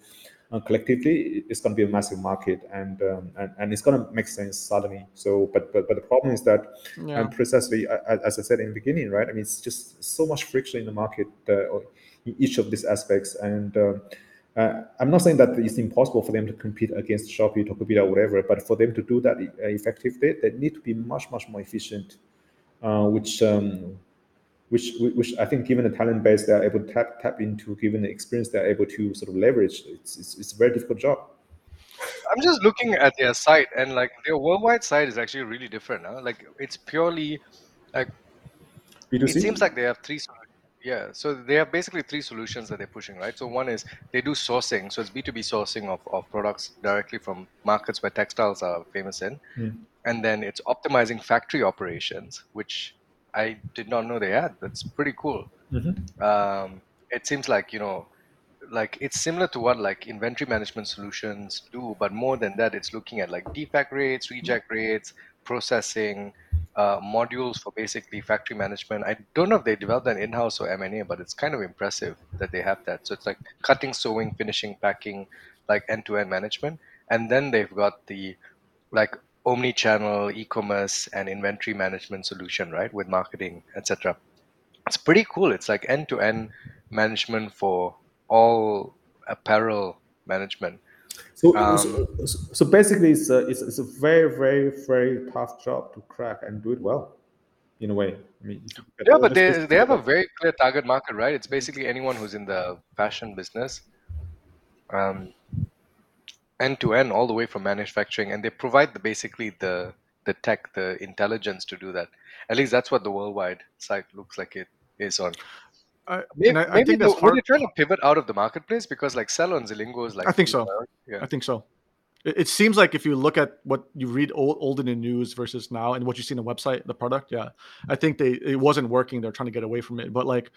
collectively, it's going to be a massive market, and um, and, and it's going to make sense suddenly. So, but but but the problem is that yeah. and precisely a- a- as I said in the beginning, right? I mean, it's just so much friction in the market uh, in each of these aspects. And uh, uh, I'm not saying that it's impossible for them to compete against Shopee, Tokopedia, or whatever, but for them to do that uh, effectively, they need to be much, much more efficient, uh, which. Um, which, which I think, given the talent base they're able to tap tap into, given the experience they're able to sort of leverage, it's, it's, it's a very difficult job. I'm just looking at their site, and like their worldwide site is actually really different. Huh? Like it's purely like B2C? it seems like they have three yeah so they have basically three solutions that they're pushing right so one is they do sourcing so it's b2b sourcing of, of products directly from markets where textiles are famous in Mm. and then it's optimizing factory operations which i did not know they had. That's pretty cool. Mhm. um, it seems like you know like it's similar to what like inventory management solutions do but more than that it's looking at like defect rates reject rates processing uh, modules for basically factory management. I don't know if they developed that in-house or m&a but it's kind of impressive that they have that. So it's like cutting sewing finishing packing like end-to-end management. And then they've got the like omni-channel e-commerce and inventory management solution right with marketing etc it's pretty cool. It's like end to end management for all apparel management. So, Um, so, so basically, it's a, it's, it's a very, very, very tough job to crack and do it well, in a way. I mean, if you get Yeah, but they they have a very clear target market, right? It's basically anyone who's in the fashion business, um, end to end, all the way from manufacturing, and they provide the basically the the tech, the intelligence to do that. At least that's what the worldwide site looks like it is on. I, Maybe, I, I think they, that's were they trying to pivot out of the marketplace because like Sell on Zilingo is like I think so. Yeah. I think so. It, it seems like if you look at what you read old, old in the news versus now and what you see in the website, the product, yeah, I think they it wasn't working. They're trying to get away from it. But like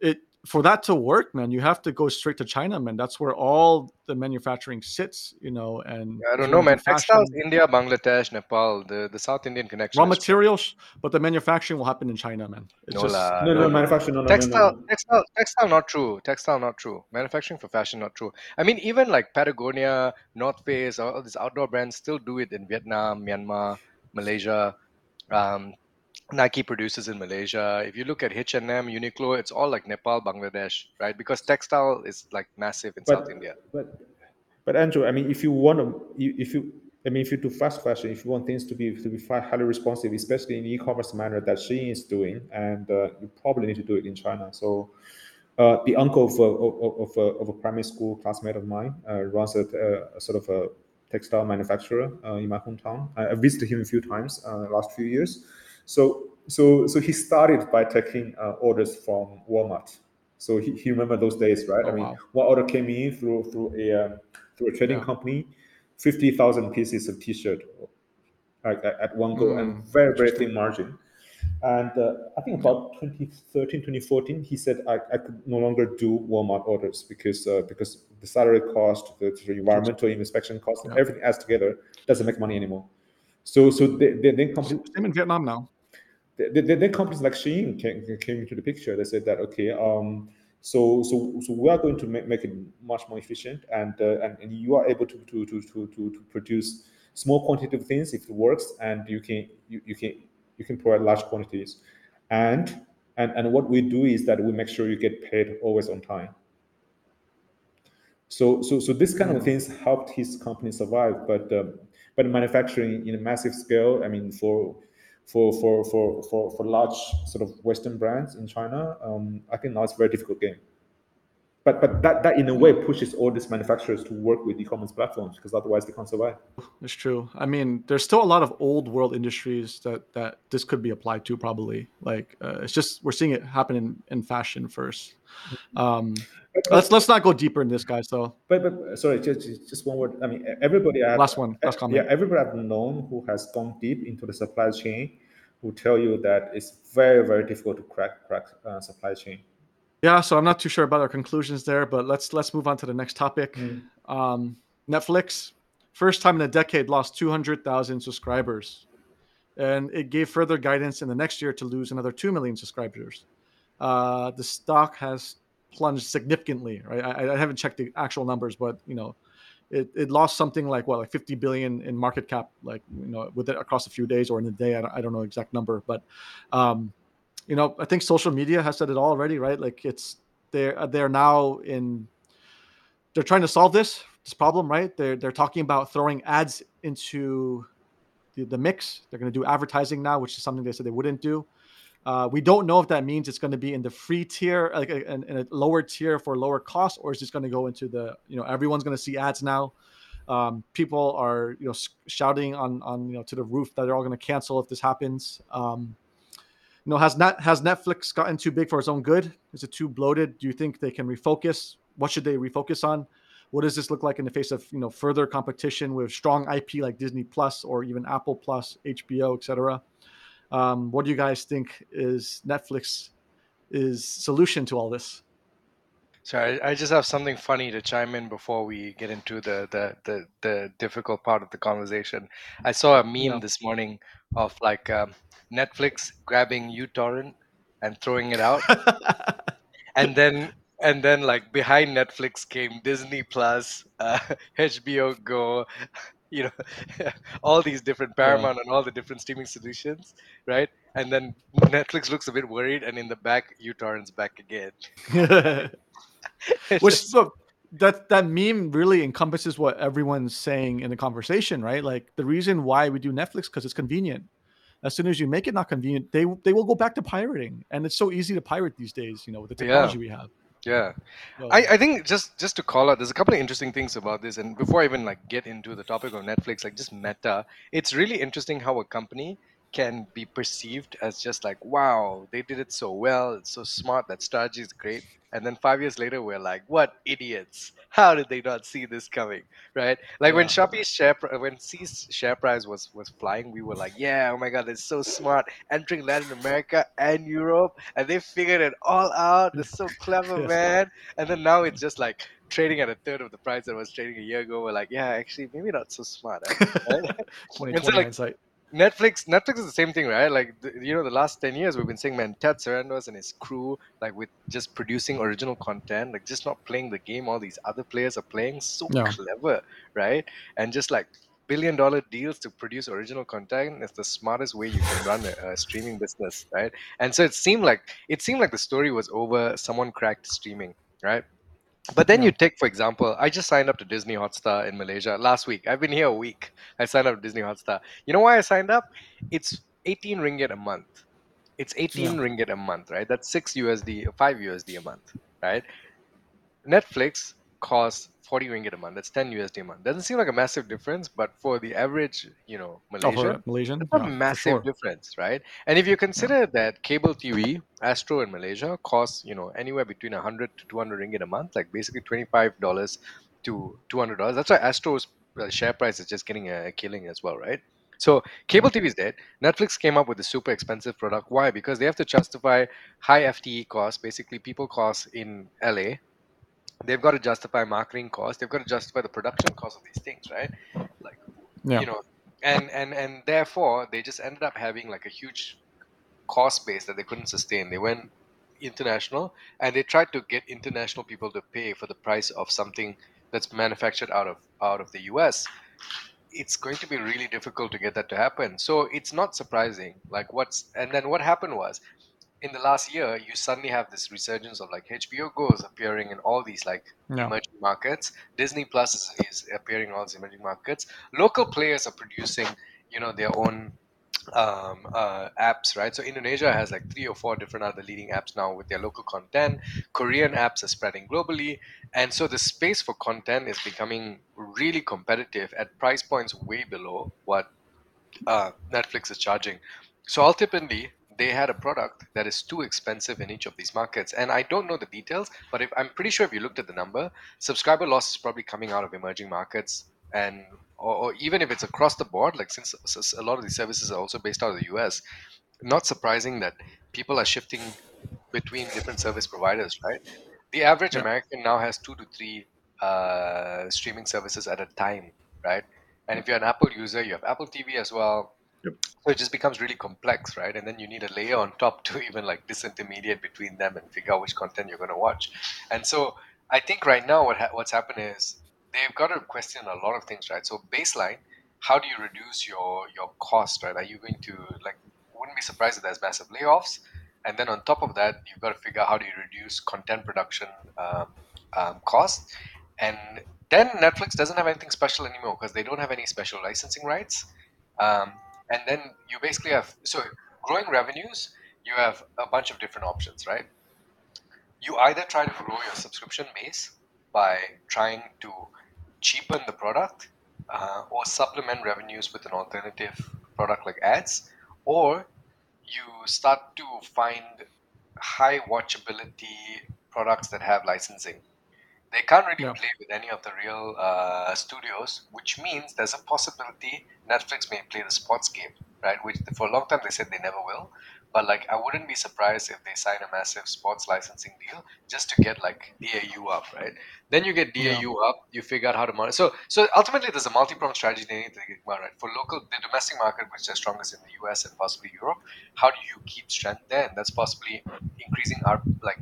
it for that to work, man, you have to go straight to China, man. That's where all the manufacturing sits, you know. And I don't know, man. Textiles, fashion, India, Bangladesh, Nepal, the, the South Indian connection. raw is- materials, but the manufacturing will happen in China, man. It's No just lah, no, no, no, no. manufacturing, no, no, no, textile, no, no. textile, textile, not true. Textile, not true. Manufacturing for fashion, not true. I mean, even like Patagonia, North Face, all these outdoor brands still do it in Vietnam, Myanmar, Malaysia. Um, Nike produces in Malaysia. If you look at H&M, Uniqlo, it's all like Nepal, Bangladesh, right? Because textile is like massive in South India. but, but Andrew, I mean, if you want to, if you, I mean, if you do fast fashion, if you want things to be to be highly responsive, especially in e-commerce manner that Shein is doing, and uh, you probably need to do it in China. So, uh, the uncle of a, of, of, a, of a primary school classmate of mine uh, runs a, a sort of a textile manufacturer uh, in my hometown. I, I visited him a few times uh, last few years. So, so, so he started by taking uh, orders from Walmart. So he, he remember those days, right? Oh, I mean, wow. one order came in through through a um, through a trading Yeah. company, fifty thousand pieces of T-shirt, like at, one go, and Mm, very very thin margin. And uh, I think about 2013, 2014, he said I, I could no longer do Walmart orders because uh, because the salary cost, the, the environmental inspection cost, Yeah. everything adds together doesn't make money anymore. So so they, they, then companies same in Vietnam now. The, the, then companies like Shein came, came into the picture. They said that okay, um, so so so we are going to make, make it much more efficient, and, uh, and and you are able to to, to to to to produce small quantity of things if it works, and you can you, you can you can provide large quantities, and and and what we do is that we make sure you get paid always on time. So so so this kind of things helped his company survive, but um, but manufacturing in a massive scale, I mean for for for for for, for large sort of Western brands in China, um, I think now it's a very difficult game. But but that, that in a way pushes all these manufacturers to work with e-commerce platforms because otherwise they can't survive. It's true. I mean, there's still a lot of old world industries that that this could be applied to. Probably, like uh, it's just we're seeing it happen in, in fashion first. Um, let's let's not go deeper in this, guys. Though But but sorry, just just- just one word. I mean, everybody I've, Last one, last comment. yeah, everybody I've known who has gone deep into the supply chain will tell you that it's very very difficult to crack crack uh, supply chain. Yeah. So I'm not too sure about our conclusions there, but let's let's move on to the next topic. Um, Netflix, first time in a decade, lost 200,000 subscribers, and it gave further guidance in the next year to lose another two million subscribers. Uh, the stock has plunged significantly. Right, I, I haven't checked the actual numbers, but you know, it, it lost something like what, like 50 billion in market cap, like you know, with it across a few days or in a day. I don't, I don't know exact number, but um, you know, I think social media has said it all already, right? Like it's they're they're now in they're trying to solve this this problem, right? They're they're talking about throwing ads into the, the mix. They're going to do advertising now, which is something they said they wouldn't do. Uh, we don't know if that means it's going to be in the free tier, like in, in a lower tier for lower cost, or is this going to go into the you know everyone's going to see ads now. Um, people are you know shouting on on you know to the roof that they're all going to cancel if this happens. Um, you know, has net has Netflix gotten too big for its own good? Is it too bloated? Do you think they can refocus? What should they refocus on? What does this look like in the face of you know further competition with strong IP like Disney Plus or even Apple Plus, HBO, etc.? Um, what do you guys think is Netflix is solution to all this? Sorry, I I just have something funny to chime in before we get into the the the, the difficult part of the conversation. I saw a meme Yeah. this morning of like um, Netflix grabbing uTorrent and throwing it out, [LAUGHS] and then and then like behind Netflix came Disney Plus, uh, [LAUGHS] HBO Go, [LAUGHS] you know, all these different Paramount and all the different streaming solutions, right? And then Netflix looks a bit worried, and in the back, uTorrent's back again. Which just- look, that that meme really encompasses what everyone's saying in the conversation, right? Like the reason why we do Netflix because it's convenient. As soon as you make it not convenient, they they will go back to pirating, and it's so easy to pirate these days. You know, with the Yeah. technology we have. Yeah. So, I, I think just just to call out, there's a couple of interesting things about this, and before I even like get into the topic of Netflix, like just meta, it's really interesting how a company can be perceived as just like, wow, they did it so well, it's so smart, that strategy is great, and then five years later, we're like, what idiots? How did they not see this coming, right? Like when Yeah. Shopee's share, when Sea's share price was was flying, we were like, yeah, oh my god, it's so smart, entering Latin America and Europe, and they figured it all out. They're so clever, [LAUGHS] man. And then now it's just like trading at a third of the price that was trading a year ago. We're like, yeah, actually, maybe not so smart. eh? [LAUGHS] Right? 2020 It's like- hindsight. Netflix, Netflix is the same thing, right? Like, the, you know, the last ten years we've been saying, man, Ted Sarandos and his crew, like with just producing original content, like just not playing the game. All these other players are playing so Yeah. clever, right? And just like billion dollar deals to produce original content is the smartest way you can run a, a streaming business, right? And so it seemed like it seemed like the story was over. Someone cracked streaming, right? But then Yeah. you take, for example, I just signed up to Disney Hotstar in Malaysia last week. I've been here a week. I signed up to Disney Hotstar. You know why I signed up? It's 18 ringgit a month. It's 18 ringgit a month, right? That's 6 USD, 5 USD a month, right? Netflix costs 40 ringgit a month. That's 10 USD a month. Doesn't seem like a massive difference, but for the average, you know, Oh, Malaysian, for Malaysian, it's a Yeah, massive sure. difference, right? And if you consider that cable TV, Astro in Malaysia costs, you know, anywhere between 100 to 200 ringgit a month, like basically $25 to $200. That's why Astro's uh, share price is just getting a killing as well, right? So cable TV is dead. Netflix came up with a super expensive product. Why? Because they have to justify high FTE costs, basically people costs in LA. They've got to justify marketing costs. They've got to justify the production cost of these things, right? Like Yeah. you know and and and therefore they just ended up having like a huge cost base that they couldn't sustain they went international and they tried to get international people to pay for the price of something that's manufactured out of out of the US it's going to be really difficult to get that to happen so it's not surprising like what's and then what happened was in the last year you suddenly have this resurgence of like HBO Go is appearing in all these like Yeah. emerging markets. Disney Plus is, is appearing in all these emerging markets. Local players are producing, you know, their own um, uh, apps, right? So Indonesia has like three or four different other leading apps now with their local content. Korean apps are spreading globally, and so the space for content is becoming really competitive at price points way below what uh, Netflix is charging. So ultimately, they had a product that is too expensive in each of these markets. And I don't know the details, but if, I'm pretty sure if you looked at the number, subscriber loss is probably coming out of emerging markets. And or, or even if it's across the board, like since a lot of these services are also based out of the US, not surprising that people are shifting between different service providers, right? The average Yeah. American now has two to three uh, streaming services at a time, right? And if you're an Apple user, you have Apple TV as well. Yep. So it just becomes really complex, right? And then you need a layer on top to [LAUGHS] even like disintermediate between them and figure out which content you're going to watch. And so I think right now what ha- what's happened is they've got to question a lot of things, right? So baseline, how do you reduce your your cost, right? Are you going to like? Wouldn't be surprised if there's massive layoffs. And then on top of that, you've got to figure out how do you reduce content production um, um, costs. And then Netflix doesn't have anything special anymore because they don't have any special licensing rights. Um, and then you basically have so growing revenues. You have a bunch of different options, right? You either try to grow your subscription base by trying to cheapen the product uh, or supplement revenues with an alternative product like ads, or you start to find high watchability products that have licensing. They can't really Yeah. play with any of the real uh, studios, which means there's a possibility Netflix may play the sports game, right? Which for a long time they said they never will. But like, I wouldn't be surprised if they sign a massive sports licensing deal just to get like DAU up, right? Then you get DAU Yeah. up, you figure out how to monetize. So, so ultimately, there's a multi-pronged strategy they need to think about, right? For local, the domestic market, which is strongest in the US and possibly Europe, how do you keep strength there? And that's possibly increasing our like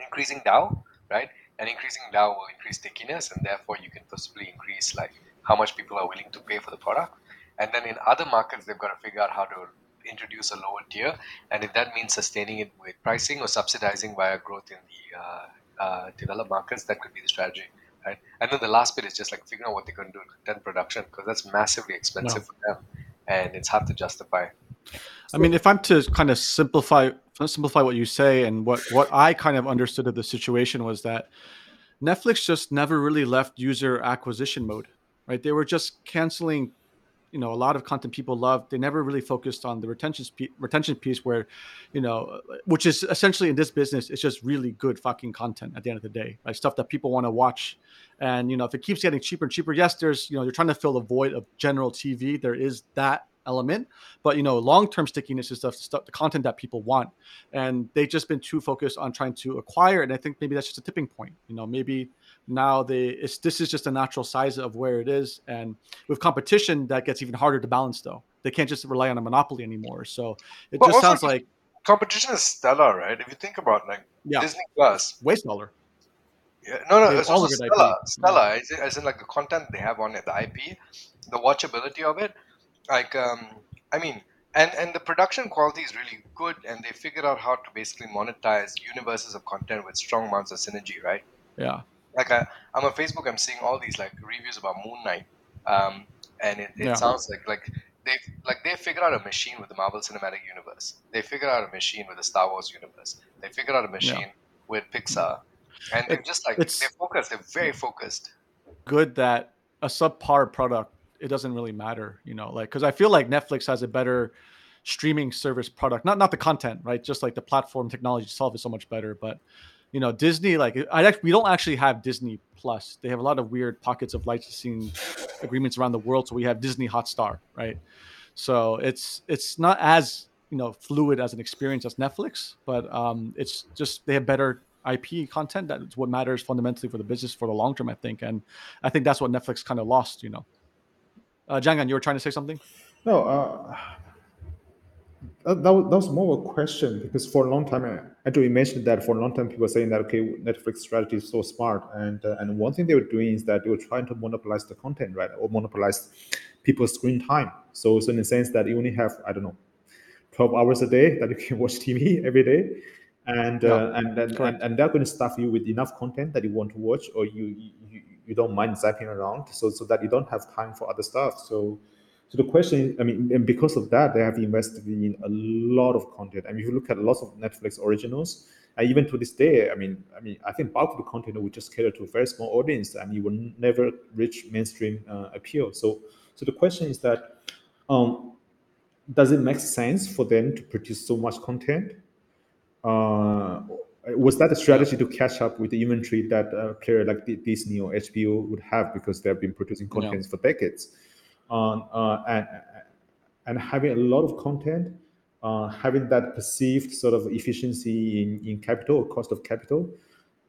increasing DAU, right? And increasing DAU will increase stickiness, and therefore you can possibly increase like how much people are willing to pay for the product. And then in other markets, they've got to figure out how to introduce a lower tier, and if that means sustaining it with pricing or subsidizing via growth in the uh, uh, developed markets, that could be the strategy. right? And then the last bit is just like figuring out what they're going to do in content production because that's massively expensive for them, and it's hard to justify. I mean, if I'm to kind of simplify Uh, simplify what you say, and what what I kind of understood of the situation was that Netflix just never really left user acquisition mode, right? They were just canceling, you know, a lot of content people loved. They never really focused on the retention spe- retention piece, where, you know, which is essentially in this business, it's just really good fucking content at the end of the day, right? Stuff that people want to watch, and you know, if it keeps getting cheaper and cheaper, yes, there's you know, you're trying to fill the void of general TV. There is that element but you know long-term stickiness is stuff, stuff the content that people want and they've just been too focused on trying to acquire and i think maybe that's just a tipping point you know maybe now they it's this is just a natural size of where it is and with competition that gets even harder to balance though they can't just rely on a monopoly anymore so it just sounds like Competition is stellar, right? If you think about like yeah Disney Plus, way smaller Yeah, no, no, it's all also look at IP. Stella. Stella, as in, as in like the content they have on it, the IP, the watchability of it. Like, um, I mean, and and the production quality is really good, and they figured out how to basically monetize universes of content with strong amounts of synergy, right? yeah Like, I, I'm on Facebook, I'm seeing all these like reviews about Moon Knight, um, and it, it Yeah. sounds like like they like they figured out a machine with the Marvel Cinematic Universe. They figured out a machine with the Star Wars universe. They figured out a machine with Pixar, and they're just like they're focused. They're very focused. good that a subpar product it doesn't really matter you know like because i feel like netflix has a better streaming service product not not the content right? Just like the platform technology itself is so much better but you know disney like i we don't actually have disney plus. They have a lot of weird pockets of licensing agreements around the world so we have disney hotstar right? So it's it's not as you know fluid as an experience as netflix but um it's just they have better ip content. That's what matters fundamentally for the business for the long term i think and i think that's what netflix kind of lost you know uh Jianggan you were trying to say something? No, uh, that, that, was, that was more of a question because for a long time, uh, Andrew, you mentioned that for a long time, people were saying that okay, Netflix strategy is so smart, and uh, and one thing they were doing is that they were trying to monopolize the content, right, or monopolize people's screen time. So, so in the sense that you only have I don't know, twelve hours a day that you can watch TV [LAUGHS] every day, and uh, and, and, and and they're going to stuff you with enough content that you want to watch, or you you, you don't mind zapping around, so so that you don't have time for other stuff. So. So the question, I mean, and because of that, they have invested in a lot of content. I mean, if you look at lots of Netflix originals, and even to this day, I mean, I mean, I think bulk of the content will just cater to a very small audience, and you will never reach mainstream uh, appeal. So, so the question is that, um, does it make sense for them to produce so much content? Uh, was that a strategy to catch up with the inventory that a player like Disney or HBO would have because they have been producing content for decades? um, uh, and and having a lot of content, uh, having that perceived sort of efficiency in, in capital or cost of capital,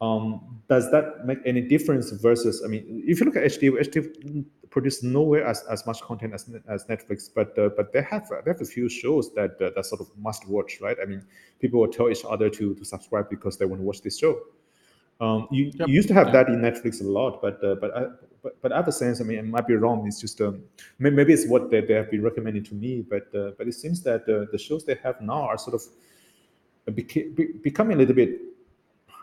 um, does that make any difference versus? I mean, if you look at HBO, HBO produce nowhere as, as much content as, as Netflix, but uh, but they have they have a few shows that uh, that sort of must watch, right? I mean, people will tell each other to to subscribe because they want to watch this show. Um, you, Yep. you used to have Yeah. that in Netflix a lot, but uh, but I, but but I have a sense. I mean, it might be wrong. It's just um, maybe it's what they, they have been recommending to me, but uh, but it seems that uh, the shows they have now are sort of becoming a little bit,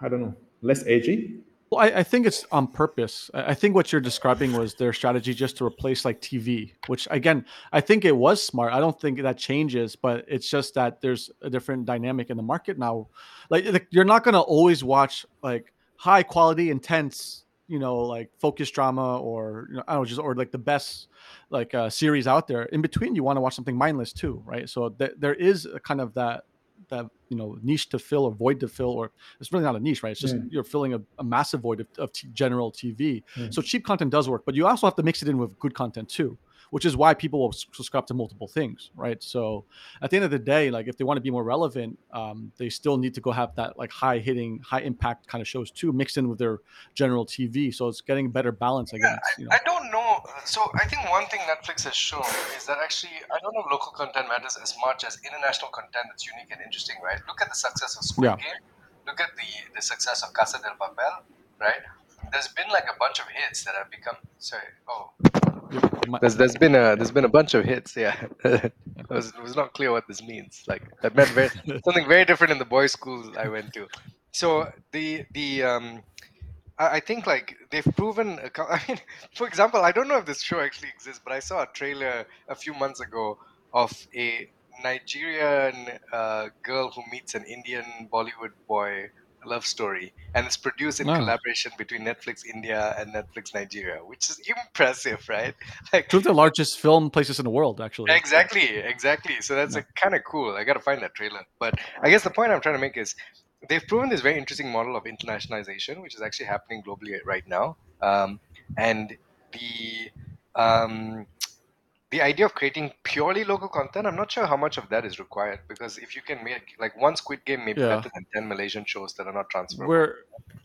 I don't know, less edgy. Well, I, I think it's on purpose. I think what you're describing was their strategy just to replace like TV, which again, I think it was smart. I don't think that changes, but it's just that there's a different dynamic in the market now. Like, like you're not gonna always watch like high quality, intense, you know, like focus drama or you know, I don't know, just or like the best like uh, series out there. In between, you want to watch something mindless too, right? So th- there is a kind of that that you know niche to fill or void to fill or it's really not a niche right it's just Yeah. you're filling a, a massive void of, of t- general tv Yeah. Mm. so cheap content does work but you also have to mix it in with good content too which is why people will subscribe to multiple things right so at the end of the day like if they want to be more relevant um, they still need to go have that like high hitting high impact kind of shows too mixed in with their general tv so it's getting better balance i guess you know I don't know. So I think one thing Netflix has shown is that actually I don't know if local content matters as much as international content that's unique and interesting, right? Look at the success of Squid Yeah. Game. Look at the the success of Casa del Papel, right? There's been like a bunch of hits that have become sorry. Oh, There's there's been a there's been a bunch of hits. Yeah, [LAUGHS] it was it was not clear what this means. Like that meant very, [LAUGHS] something very different in the boys' school I went to. So the the um, I, I think like they've proven. [LAUGHS] I mean, for example, I don't know if this show actually exists, but I saw a trailer a few months ago of a Nigerian uh, girl who meets an Indian Bollywood boy love story, and it's produced in collaboration between Netflix India and Netflix Nigeria, which is impressive, right? [LAUGHS] Like Two of the largest film places in the world, actually. Exactly, exactly. So that's like kind of cool. I gotta find that trailer. But I guess the point I'm trying to make is they've proven this very interesting model of internationalization, which is actually happening globally right now. Um, and the um, the idea of creating purely local content, I'm not sure how much of that is required because if you can make like one Squid Game maybe Yeah. better than ten Malaysian shows that are not transferable. We're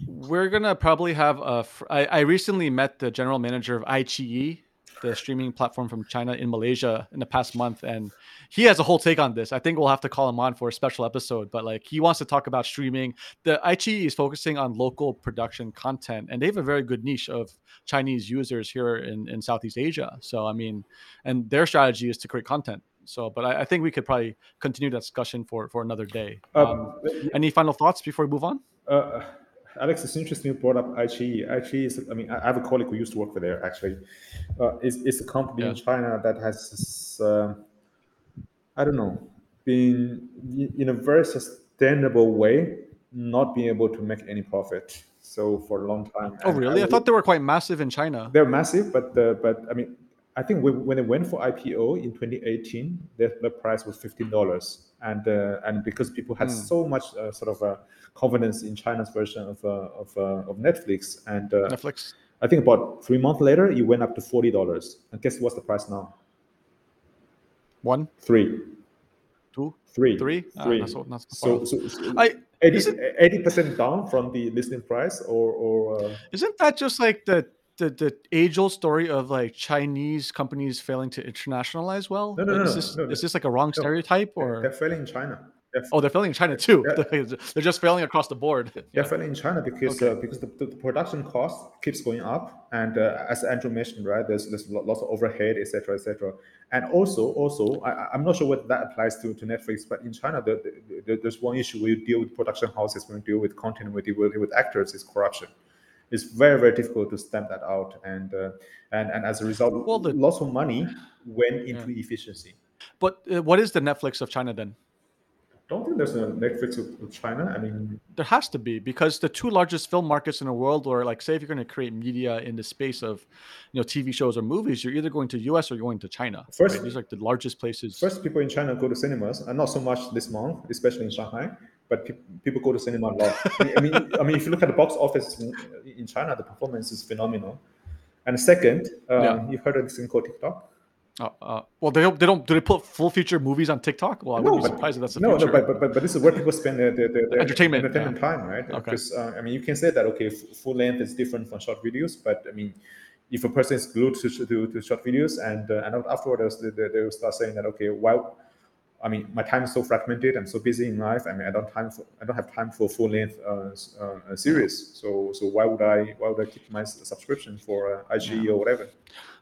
we're gonna probably have a. fr- I, I recently met the general manager of iQIYI, the streaming platform from China in Malaysia, in the past month, and he has a whole take on this. I think we'll have to call him on for a special episode. But like, he wants to talk about streaming. The iQIYI is focusing on local production content, and they have a very good niche of Chinese users here in in Southeast Asia. So I mean, and their strategy is to create content. So, but I, I think we could probably continue that discussion for for another day. Um, Um, any final thoughts before we move on? Uh, Alex, it's interesting you brought up iQIYI. iQIYI is, I mean, I I have a colleague who used to work for there actually. Uh, it's, it's a company in China that has, this, uh, I don't know, been in a very sustainable way, not being able to make any profit. So for a long time. Oh, really? I would- thought they were quite massive in China. they're massive, but uh, but I mean, I think when, when they went for IPO in 2018, their, their price was fifteen dollars, and uh, and because people had Hmm. so much uh, sort of uh, confidence in China's version of uh, of, uh, of Netflix, and uh, Netflix. I think about three months later, it went up to forty dollars. And guess what's the price now? One, Three. Three. three. Ah, Three. not so- not so so, so, so I 80 percent down from the listing price, or or uh, isn't that just like the the, the age old story of like Chinese companies failing to internationalize well? No, no, Like, no, is this no, is this like a wrong stereotype or they're failing in China. They're Oh, they're failing in China too. Yeah. [LAUGHS] They're just failing across the board. They're failing in China because uh, because the, the, the production cost keeps going up, and uh, as Andrew mentioned, right, there's there's lots of overhead, etc., etc. And also, also, I, I'm not sure whether that applies to, to Netflix, but in China, the, the, the, there's one issue where you deal with production houses, when you deal with content, when you deal with, with actors, is corruption. It's very very difficult to stamp that out, and uh, and and as a result, Well, the- lots of money went into efficiency. But uh, what is the Netflix of China then? Don't think there's a Netflix of, of China. I mean, There has to be because the two largest film markets in the world, or like say if you're going to create media in the space of, you know, TV shows or movies, you're either going to US or you're going to China. First- right? these are like the largest places. First, people in China go to cinemas, and not so much this month, especially in Shanghai. But pe- people go to cinema a lot. I mean, I mean, if you look at the box office in, in China, the performance is phenomenal. And second, um, Yeah. you've heard of this thing called TikTok. Uh, uh, well, they don't. They don't. Do they put full feature movies on TikTok? Well, I wouldn't be surprised if that's the no, future. no, but, but, but, but this is where people spend their, their, their, their Entertainment, entertainment yeah. time, right? Okay. Because uh, I mean, you can say that okay, f- full length is different from short videos, but I mean, if a person is glued to to, to short videos, and uh, and afterwards they, they, they will start saying that okay, why? I mean, my time is so fragmented. I'm so busy in life. I mean, I don't time for I don't have time for full length uh, uh, series. So so why would I why would I keep my subscription for uh, IG or whatever?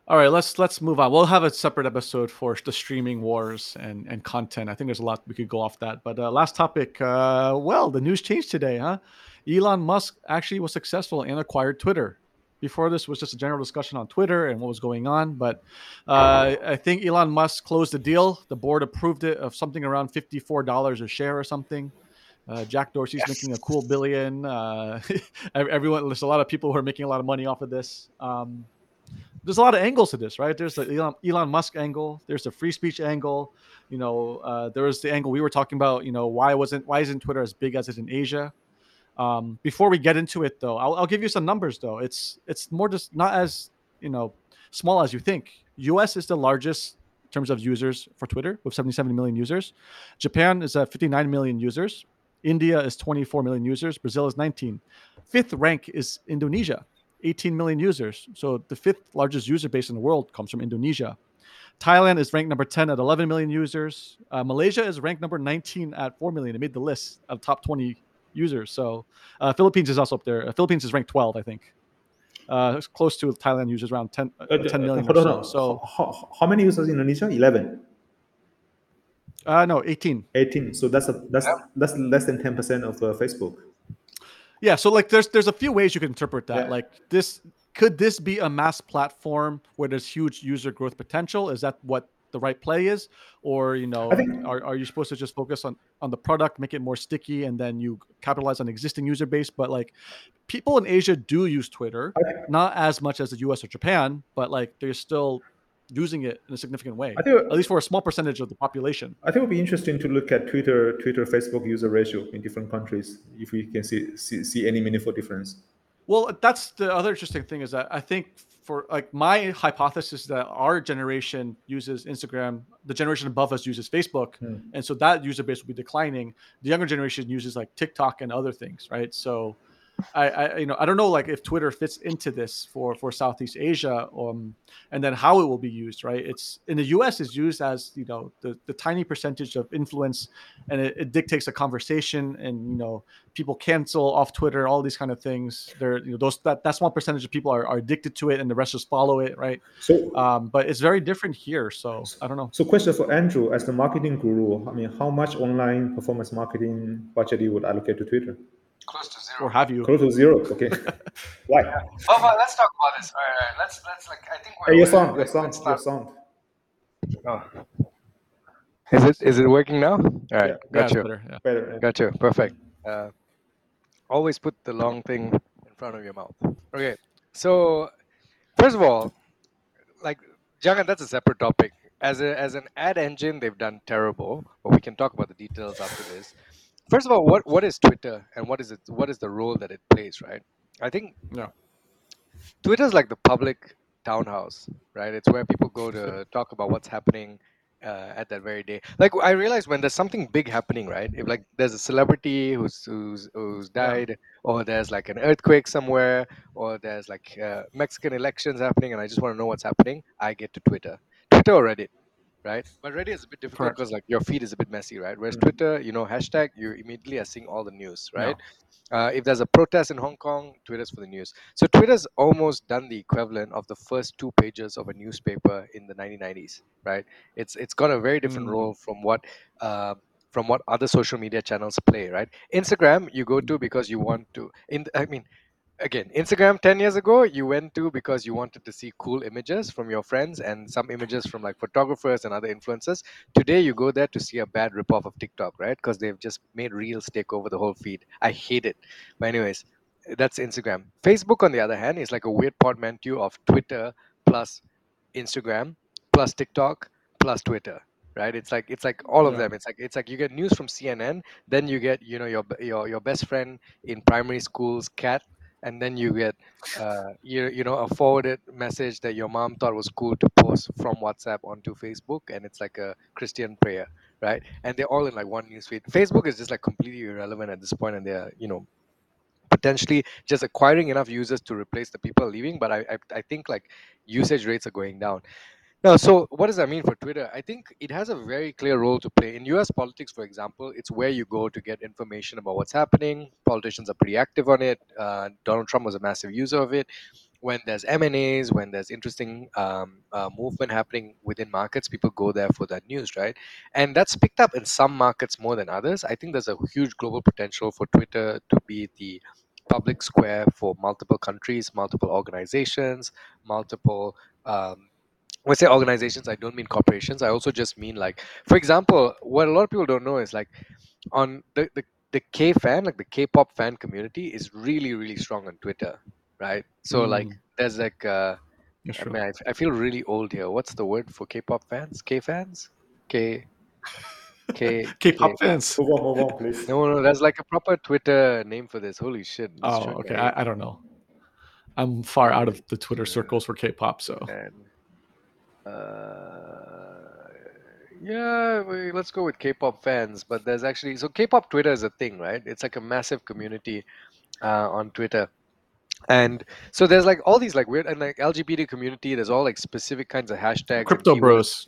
All right, let's let's move on. We'll have a separate episode for the streaming wars and and content. I think there's a lot we could go off that. But uh, last topic. Uh, well, the news changed today, huh? Elon Musk actually was successful and acquired Twitter. Before this was just a general discussion on Twitter and what was going on, but uh, I think Elon Musk closed the deal. The board approved it of something around fifty-four dollars a share or something. Uh, Jack Dorsey's making a cool billion. Uh, [LAUGHS] everyone, there's a lot of people who are making a lot of money off of this. Um, there's a lot of angles to this, right? There's the Elon, Elon Musk angle. There's the free speech angle. You know, uh, there was the angle we were talking about. You know, why wasn't why isn't Twitter as big as it in Asia? Um, before we get into it, though, I'll, I'll give you some numbers. Though it's it's more just not as you know small as you think. U.S. is the largest in terms of users for Twitter with 77 million users. Japan is at 59 million users. India is 24 million users. Brazil is 19. Fifth rank is Indonesia, 18 million users. So the fifth largest user base in the world comes from Indonesia. Thailand is ranked number 10 at 11 million users. Uh, Malaysia is ranked number 19 at 4 million. It made the list of top 20 users. So uh, Philippines is also up there. Uh, Philippines is ranked 12, I think. Uh, it's close to Thailand users around 10, uh, 10 million hold or on, so. on. So how, how many users in Indonesia? Eleven. uh, no, 18. 18 so that's a that's that's less than 10% of uh, facebook Yeah, so like there's there's a few ways you can interpret that. Yeah. Like this could this be a mass platform where there's huge user growth potential? Is that what the right play is? Or you know, think- are, are you supposed to just focus on on the product, make it more sticky, and then you capitalize on existing user base? But like people in Asia do use Twitter, think- not as much as the US or Japan, but like they're still using it in a significant way. I think At least for a small percentage of the population. I think it would be interesting to look at Twitter, Twitter, Facebook user ratio in different countries if we can see see, see any meaningful difference. Well, that's the other interesting thing is that I think for like my hypothesis that our generation uses Instagram, the generation above us uses Facebook, Hmm. and so that user base will be declining. The younger generation uses like TikTok and other things, right? So, I, I you know I don't know like if Twitter fits into this for for Southeast Asia, um, and then how it will be used, right? It's in the U.S. is used as you know the the tiny percentage of influence, and it, it dictates a conversation, and you know people cancel off Twitter, all these kind of things. They're you know those that, that small percentage of people are, are addicted to it, and the rest just follow it, right? So, Um, but it's very different here, so I don't know. so question for Andrew, as the marketing guru, I mean, how much online performance marketing budget you would allocate to Twitter? Close to zero. Or have you? Close to zero. Okay. [LAUGHS] Why? Oh, but let's talk about this. All right, all right. Let's let's like I think we're. Hey, your we're- sound, your let's- sound, your start- sound. Oh. Is it is it working now? All right, Yeah. Yeah, got it's you. better, yeah. Better. yeah. Got you. Perfect. Uh, always put the long thing in front of your mouth. Okay. So, first of all, like Jianggan, that's a separate topic. As a as an ad engine, they've done terrible. But we can talk about the details after this. First of all, what what is Twitter and what is it? What is the role that it plays? Right. I think Yeah. is like the public townhouse, right? It's where people go to [LAUGHS] talk about what's happening uh, at that very day. Like I realize when there's something big happening, right? If like there's a celebrity who's who's who's Yeah. died, or there's like an earthquake somewhere, or there's like uh, Mexican elections happening, and I just want to know what's happening, I get to Twitter, Twitter or Reddit. Right, but Reddit is a bit difficult because like your feed is a bit messy, right? Whereas Mhm. Twitter, you know, hashtag, you immediately are seeing all the news, right? Uh, if there's a protest in Hong Kong, Twitter's for the news. So Twitter's almost done the equivalent of the first two pages of a newspaper in the 1990s, right? It's it's got a very different Mm. role from what uh, from what other social media channels play, right? Instagram you go to because you want to. In I mean, again, Instagram 10 years ago you went to because you wanted to see cool images from your friends and some images from like photographers and other influencers. Today you go there to see a bad ripoff of TikTok, right? Because they've just made reels take over the whole feed. I hate it. But anyways, that's Instagram. Facebook, on the other hand, is like a weird portmanteau of Twitter plus Instagram plus TikTok plus Twitter. Right? It's like it's like all of Yeah. them. It's like it's like you get news from CNN, then you get you know your your your best friend in primary school's cat, and then you get uh, you you know a forwarded message that your mom thought was cool to post from WhatsApp onto Facebook, and it's like a Christian prayer, right? And they're all in like one newsfeed. Facebook is just like completely irrelevant at this point, and they're you know potentially just acquiring enough users to replace the people leaving. But I I, I think like usage rates are going down. Now, so what does that mean for Twitter? I think it has a very clear role to play. In US politics, for example, it's where you go to get information about what's happening. Politicians are pretty active on it. Uh, Donald Trump was a massive user of it. When there's M&As, when there's interesting um, uh, movement happening within markets, people go there for that news, right? And that's picked up in some markets more than others. I think there's a huge global potential for Twitter to be the public square for multiple countries, multiple organizations, multiple um, when I say organizations, I don't mean corporations. I also just mean like, for example, what a lot of people don't know is like, on the the, the K fan, like the K-pop fan community, is really really strong on Twitter, right? So like, Mm. there's like, uh, That's I mean, I, I feel really old here. What's the word for K-pop fans? K fans? [LAUGHS] K, K, K-pop K- fans. Move on, move on, please. No, no, there's like a proper Twitter name for this. Holy shit! this Oh, okay. I I, I don't know. I'm far out of the Twitter circles for K-pop, so and yeah, we, let's go with K-pop fans. But there's actually so K-pop Twitter is a thing, right? It's like a massive community uh, on Twitter, and so there's like all these like weird and like LGBT community. There's all like specific kinds of hashtags. Crypto bros.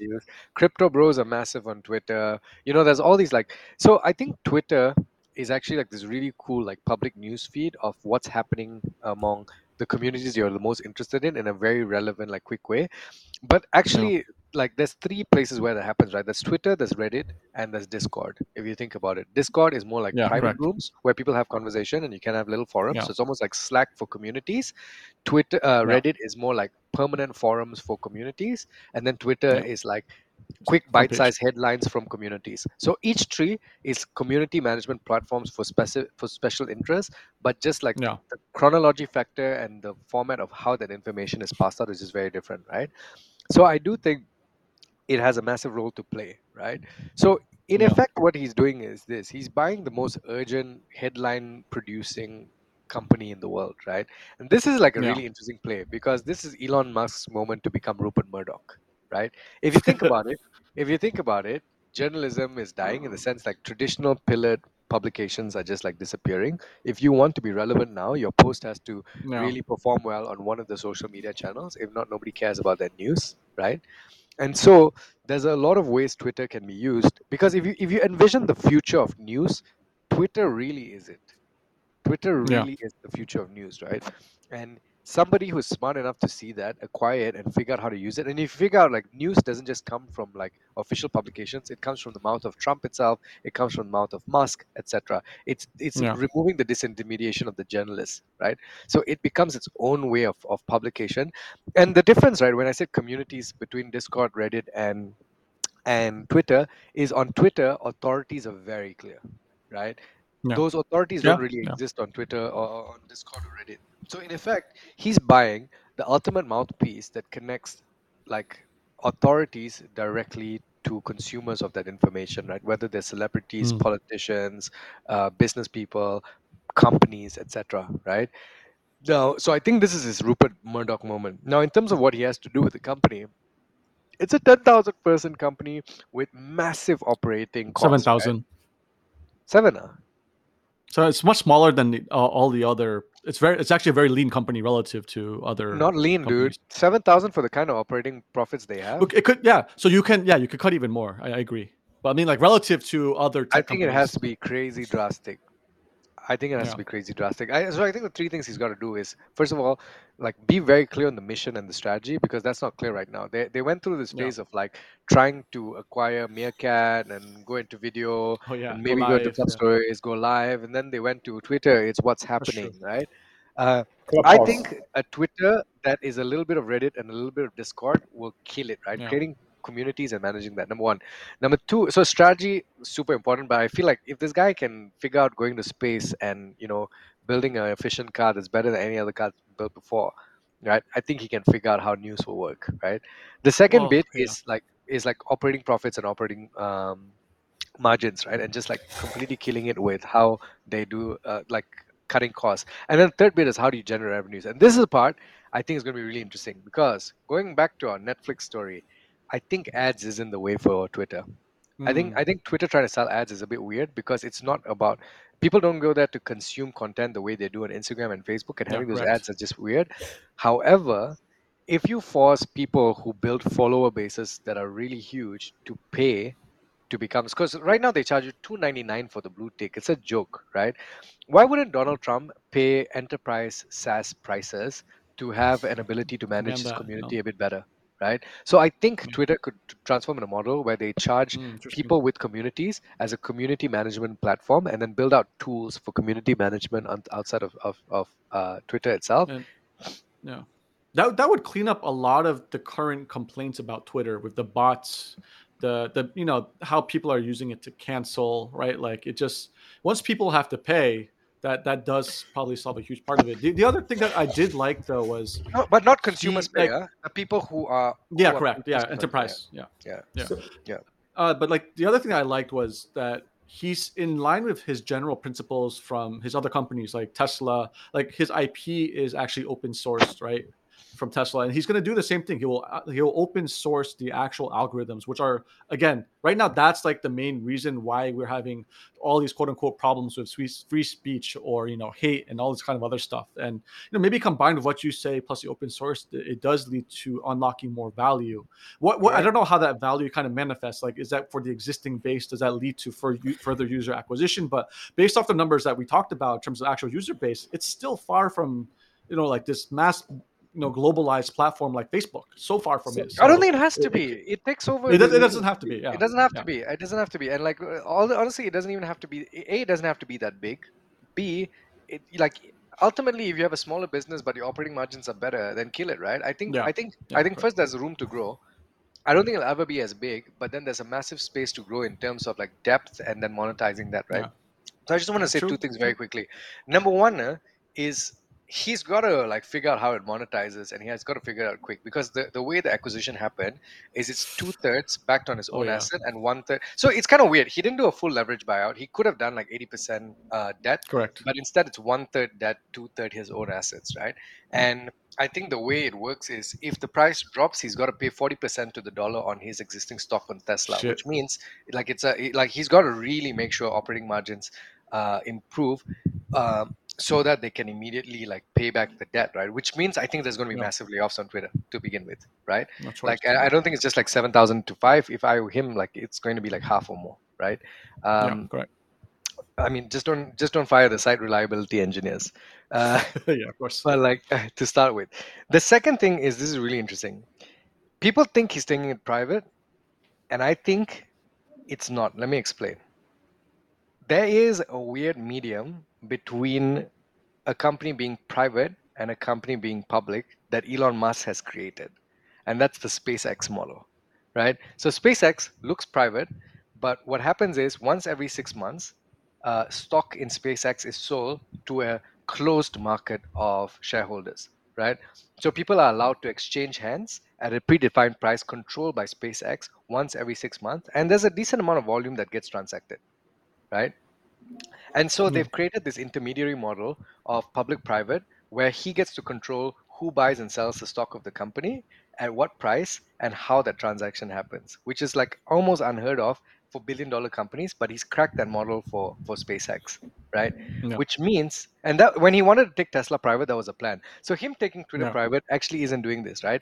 Crypto bros are massive on Twitter. You know, there's all these like so. I think Twitter is actually like this really cool like public news feed of what's happening among the communities you're the most interested in in a very relevant like quick way but actually like there's three places where that happens, right? There's Twitter, there's Reddit, and there's Discord. If you think about it, Discord is more like Yeah, private rooms where people have conversation and you can have little forums. Yeah. So it's almost like Slack for communities. Twitter, uh, Yeah. Reddit is more like permanent forums for communities, and then Twitter Yeah. is like quick bite-sized headlines from communities. So each tree is community management platforms for specific for special interests, but just like Yeah. the chronology factor and the format of how that information is passed out is just very different, right? So I do think it has a massive role to play, right? So in Yeah. effect, what he's doing is this: he's buying the most urgent headline-producing company in the world, right? And this is like a Yeah. really interesting play because this is Elon Musk's moment to become Rupert Murdoch, right? If you think [LAUGHS] about it, if you think about it, journalism is dying in the sense like traditional pillared publications are just like disappearing. If you want to be relevant now, your post has to Yeah. really perform well on one of the social media channels. If not, nobody cares about that news, right? And so there's a lot of ways Twitter can be used because if you if you envision the future of news, Twitter really is it. Twitter Yeah. really is the future of news, right? And somebody who's smart enough to see that, uh, acquire it, and figure out how to use it. And if you figure out like news doesn't just come from like official publications, it comes from the mouth of Trump itself, it comes from the mouth of Musk, etc. It's it's Yeah. removing the disintermediation of the journalist, right? So it becomes its own way of, of publication. And the difference, right, when I said communities between Discord, Reddit, and and Twitter is on Twitter, authorities are very clear, right? Yeah. Those authorities Yeah, don't really exist on Twitter or or on Discord or Reddit. So in effect, he's buying the ultimate mouthpiece that connects like authorities directly to consumers of that information, right? Whether they're celebrities, Mm. politicians, uh, business people, companies, etc. Right? Now, so I think this is his Rupert Murdoch moment. Now, in terms of what he has to do with the company, it's a ten thousand person company with massive operating costs. Seven right? thousand. Seven. ah? So it's much smaller than the, uh, all the other. It's very. It's actually a very lean company relative to other. Not lean, companies. dude. Seven thousand for the kind of operating profits they have. Look, it could. Yeah. So you can. Yeah, you could cut even more. I, I agree. But I mean, like relative to other. I think it has to be crazy drastic. I think it has Yeah. to be crazy drastic. I, so I think the three things he's got to do is first of all, like be very clear on the mission and the strategy because that's not clear right now. They they went through this Yeah. phase of like trying to acquire Meerkat and go into video Oh yeah. and go maybe go into live, some yeah. stories, go live, and then they went to Twitter. It's what's true. happening, right? Uh, I think a Twitter that is a little bit of Reddit and a little bit of Discord will kill it, right? Yeah. Creating communities and managing that. Number one. Number two, so strategy super important, but I feel like if this guy can figure out going to space and you know building an efficient car that's better than any other car built before, right? I think he can figure out how news will work, right? The second bit yeah. is like is like operating profits and operating um, margins, right? And just like completely killing it with how they do uh, like cutting costs. And then the third bit is how do you generate revenues? And this is the part I think is going to be really interesting because going back to our Netflix story, I think ads is in the way for Twitter. I think Mm. I think Twitter trying to sell ads is a bit weird because it's not about people don't go there to consume content the way they do on Instagram and Facebook, and Yeah, having those correct. ads are just weird. However, if you force people who build follower bases that are really huge to pay to become because right now they charge you two ninety nine for the blue tick. It's a joke, right? Why wouldn't Donald Trump pay enterprise SaaS prices to have an ability to manage his that, no. community a bit better, right? So I think Mm. Twitter could transform in a model where they charge Mm, people with communities as a community management platform and then build out tools for community management on, outside of, of, of uh, Twitter itself. And yeah, that that would clean up a lot of the current complaints about Twitter with the bots, the the you know how people are using it to cancel, right? Like it just once people have to pay, that that does probably solve a huge part of it. The, the other thing that I did like though was No, but not consumers like- pay, huh? the people who are who yeah, are correct, yeah, customers, enterprise, yeah. Yeah. Yeah. So- Uh, but like the other thing I liked was that he's in line with his general principles from his other companies like Tesla. Like his IP is actually open sourced, right? From Tesla, and he's going to do the same thing. He will uh, he'll open source the actual algorithms, which are again right now that's like the main reason why we're having all these quote unquote problems with free, free speech or you know hate and all this kind of other stuff. And you know maybe combined with what you say plus the open source, it does lead to unlocking more value. What, what I don't know how that value kind of manifests. Like, is that for the existing base? Does that lead to for further user acquisition? But based off the numbers that we talked about in terms of actual user base, it's still far from, you know, like this mass you know globalized platform like Facebook. So far from So- it. I don't think it has to be. It takes over. it, does, the- it doesn't have to be. Yeah. It doesn't have yeah. to be. It doesn't have to be. And like all honestly, it doesn't even have to be. A, it doesn't have to be that big. B, it like ultimately, if you have a smaller business but your operating margins are better, then kill it, right? I think. Yeah. I think. Yeah, I think correct. first there's room to grow. I don't think it'll ever be as big, but then there's a massive space to grow in terms of like depth and then monetizing that, right? Yeah. So I just want to say true. two things very quickly. Number one uh, is he's got to like figure out how it monetizes, and he has got to figure it out quick because the, the way the acquisition happened is it's two thirds backed on his Oh, own yeah. asset and one third. So it's kind of weird. He didn't do a full leverage buyout. He could have done like eighty percent uh, debt, Correct. but instead it's one third debt, two third his own assets, right? And I think the way it works is if the price drops, he's got to pay forty percent to the dollar on his existing stock on Tesla, Shit. which means like it's a like he's got to really make sure operating margins uh, improve. Um, so that they can immediately like pay back the debt, right? Which means I think there's going to be Yeah. massive layoffs on Twitter to begin with, right? Like I, I don't think it's just like seven thousand to five. If I were him, like it's going to be like half or more, right? yeah, Um, correct. I mean, just don't just don't fire the site reliability engineers. Uh, [LAUGHS] yeah, of course. but like [LAUGHS] to start with, the second thing is this is really interesting. People think he's taking it private, and I think it's not. Let me explain. There is a weird medium between a company being private and a company being public that Elon Musk has created, and that's the SpaceX model, right? So SpaceX looks private, but what happens is once every six months, uh, stock in SpaceX is sold to a closed market of shareholders, right? So people are allowed to exchange hands at a predefined price controlled by SpaceX once every six months, and there's a decent amount of volume that gets transacted, right? And so Mm. they've created this intermediary model of public-private where he gets to control who buys and sells the stock of the company at what price and how that transaction happens, which is like almost unheard of for billion-dollar companies. But he's cracked that model for for SpaceX, right? Yeah. Which means, and that when he wanted to take Tesla private, that was a plan. So him taking Twitter Yeah. private actually isn't doing this, right?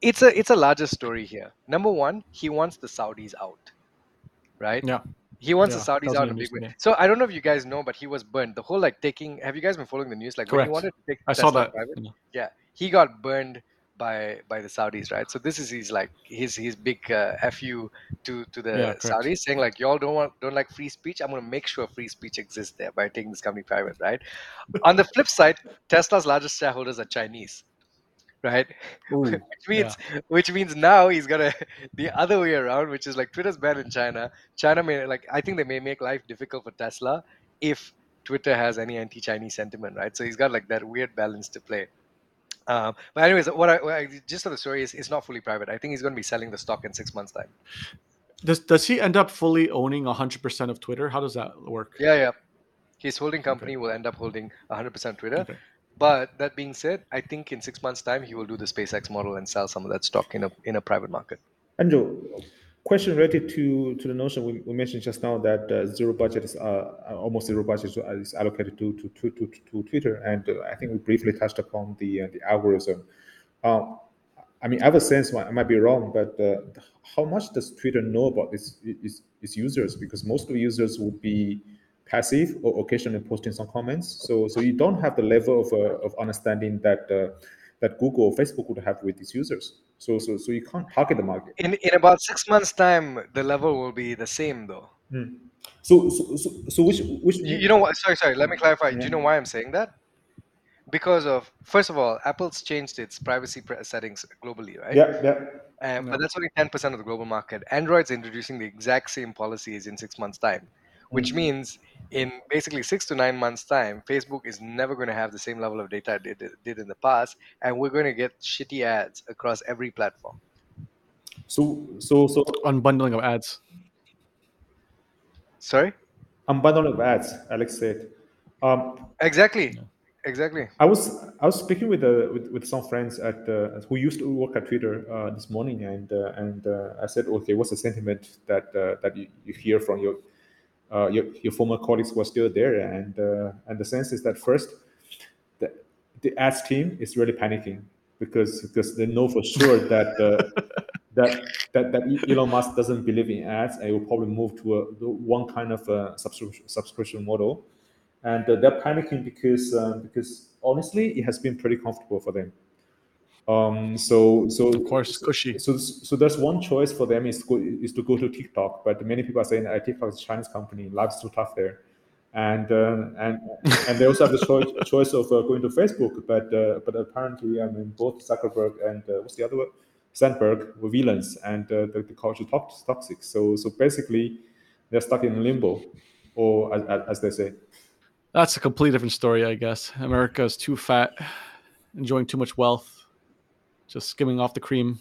It's a it's a larger story here. Number one, he wants the Saudis out, right? Yeah. He wants Yeah, the Saudis out in a big way. So I don't know if you guys know, but he was burned. The whole like taking. Have you guys been following the news? Like when he Correct. wanted to take I saw that. private, know. yeah, he got burned by by the Saudis, right? So this is his like his his big uh, fu to to the Yeah, correct. Saudis, saying like y'all don't want don't like free speech. I'm gonna make sure free speech exists there by taking this company private, right? On the flip side, Tesla's largest shareholders are Chinese, right? [LAUGHS] which means which means now he's gonna [LAUGHS] the other way around, which is like Twitter's banned in China. China may like I think they may make life difficult for Tesla if Twitter has any anti-Chinese sentiment, right? So he's got like that weird balance to play. Um, but anyways, what I, what I gist of the story is it's not fully private. I think he's going to be selling the stock in six months' time. Does does he end up fully owning hundred percent of Twitter? How does that work? Yeah, yeah. His holding company will end up holding 100% Twitter. Okay. But that being said, I think in six months' time he will do the SpaceX model and sell some of that stock in a in a private market. Andrew, question related to, to the notion we, we mentioned just now that uh, zero budget is uh, almost zero budget is allocated to to, to, to, to Twitter, and uh, I think we briefly touched upon the uh, the algorithm. Uh, I mean, I have a sense I might be wrong, but uh, how much does Twitter know about its, its its users? Because most of the users would be passive or occasionally posting some comments. So so you don't have the level of, uh, of understanding that uh, that Google or Facebook would have with its users. So so so you can't target the market. In in about six months' time, the level will be the same though. So so so, so which which You, you know what? Sorry, sorry. Let me clarify. Do you know why I'm saying that? Because of first of all, Apple's changed its privacy settings globally, right? yeah yeah Um, Yeah. But that's only 10% of the global market. Android's introducing the exact same policies in six months' time, which means in basically six to nine months' time, Facebook is never going to have the same level of data it did, did in the past, and we're going to get shitty ads across every platform. so so so Unbundling of ads. Sorry? unbundling of ads alex said um, Exactly. Exactly. I was I was speaking with uh, with, with some friends at uh, who used to work at Twitter uh, this morning, and uh, and uh, I said, okay, what's the sentiment that uh, that you, you hear from your, uh, your your former colleagues were still there? And uh, and the sense is that first, the the ads team is really panicking because because they know for sure [LAUGHS] that uh, that, that that Elon Musk doesn't believe in ads, and he will probably move to a one kind of a subscription subscription model and uh, they're panicking because um, because honestly it has been pretty comfortable for them Um, so so Of course, cushy. So so there's one choice for them is to go, is to go to TikTok, but many people are saying that TikTok is a Chinese company, life's too tough there, and uh, and and [LAUGHS] they also have the choice choice of uh, going to Facebook, but uh, but apparently I mean both Zuckerberg and uh, what's the other one? Sandberg were villains, and uh, the, the culture is toxic. So so basically, they're stuck in limbo, or as, as they say. That's a completely different story, I guess. America is too fat, enjoying too much wealth just skimming off the cream.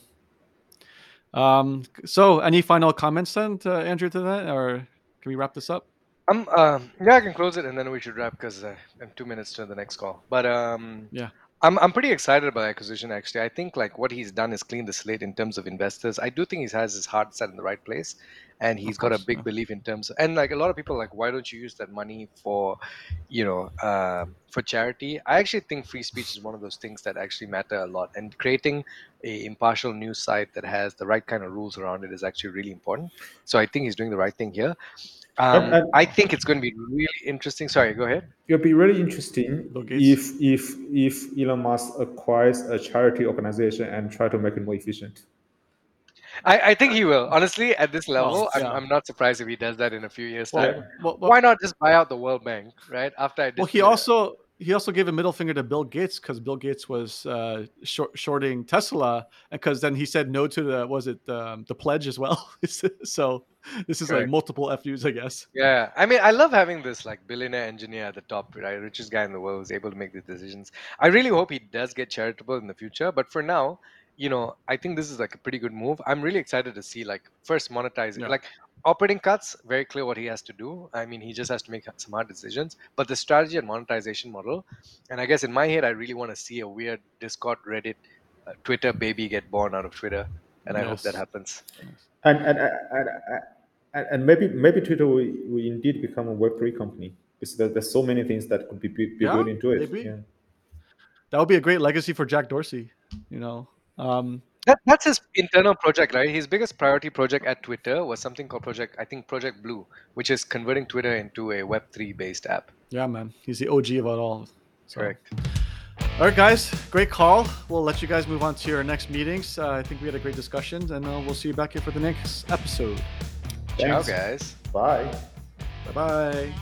Um, so, any final comments then, to Andrew, to that, or can we wrap this up? Um, uh, yeah, I can close it and then we should wrap because uh, I'm two minutes to the next call. But um, yeah, I'm I'm pretty excited about the acquisition. Actually, I think like what he's done is clean the slate in terms of investors. I do think he has his heart set in the right place, and he's got a big yeah. belief in terms of, and like a lot of people are like why don't you use that money for you know uh, for charity? I actually think free speech is one of those things that actually matter a lot and creating a impartial news site that has the right kind of rules around it is actually really important. So i think he's doing the right thing here. Um, And- and- i think it's going to be really interesting. Sorry go ahead. It'll be really interesting if if if Elon Musk acquires a charity organization and try to make it more efficient. I, I think he will. Honestly, at this level, I'm. I'm not surprised if he does that in a few years' time. well, well, Why not just buy out the World Bank, right? After I did well, he that. also he also gave a middle finger to Bill Gates because Bill Gates was uh, short, shorting Tesla, and because then he said no to the was it um, the pledge as well. [LAUGHS] so this is like multiple FUs, I guess. Yeah, I mean, I love having this like billionaire engineer at the top, right? Richest guy in the world who's able to make these decisions. I really hope he does get charitable in the future. But for now, you know, I think this is like a pretty good move. I'm really excited to see like first monetizing, Yeah. like operating cuts. Very clear what he has to do. I mean, he just has to make some hard decisions. But the strategy and monetization model, and I guess in my head, I really want to see a weird Discord, Reddit, uh, Twitter baby get born out of Twitter, and I hope that happens. And and and, and, and maybe maybe Twitter will, will indeed become a Web three company because there, there's so many things that could be, be, be Yeah, built into it. maybe. Yeah. That would be a great legacy for Jack Dorsey. You know, um, That, that's his internal project, right? His biggest priority project at Twitter was something called Project, I think Project Blue, which is converting Twitter into a Web3 based app. yeah, man, he's the OG of it all. So- Correct. All right, guys, great call. We'll let you guys move on to your next meetings. Uh, I think we had a great discussion, and uh, we'll see you back here for the next episode. Ciao, guys. Bye. Bye bye.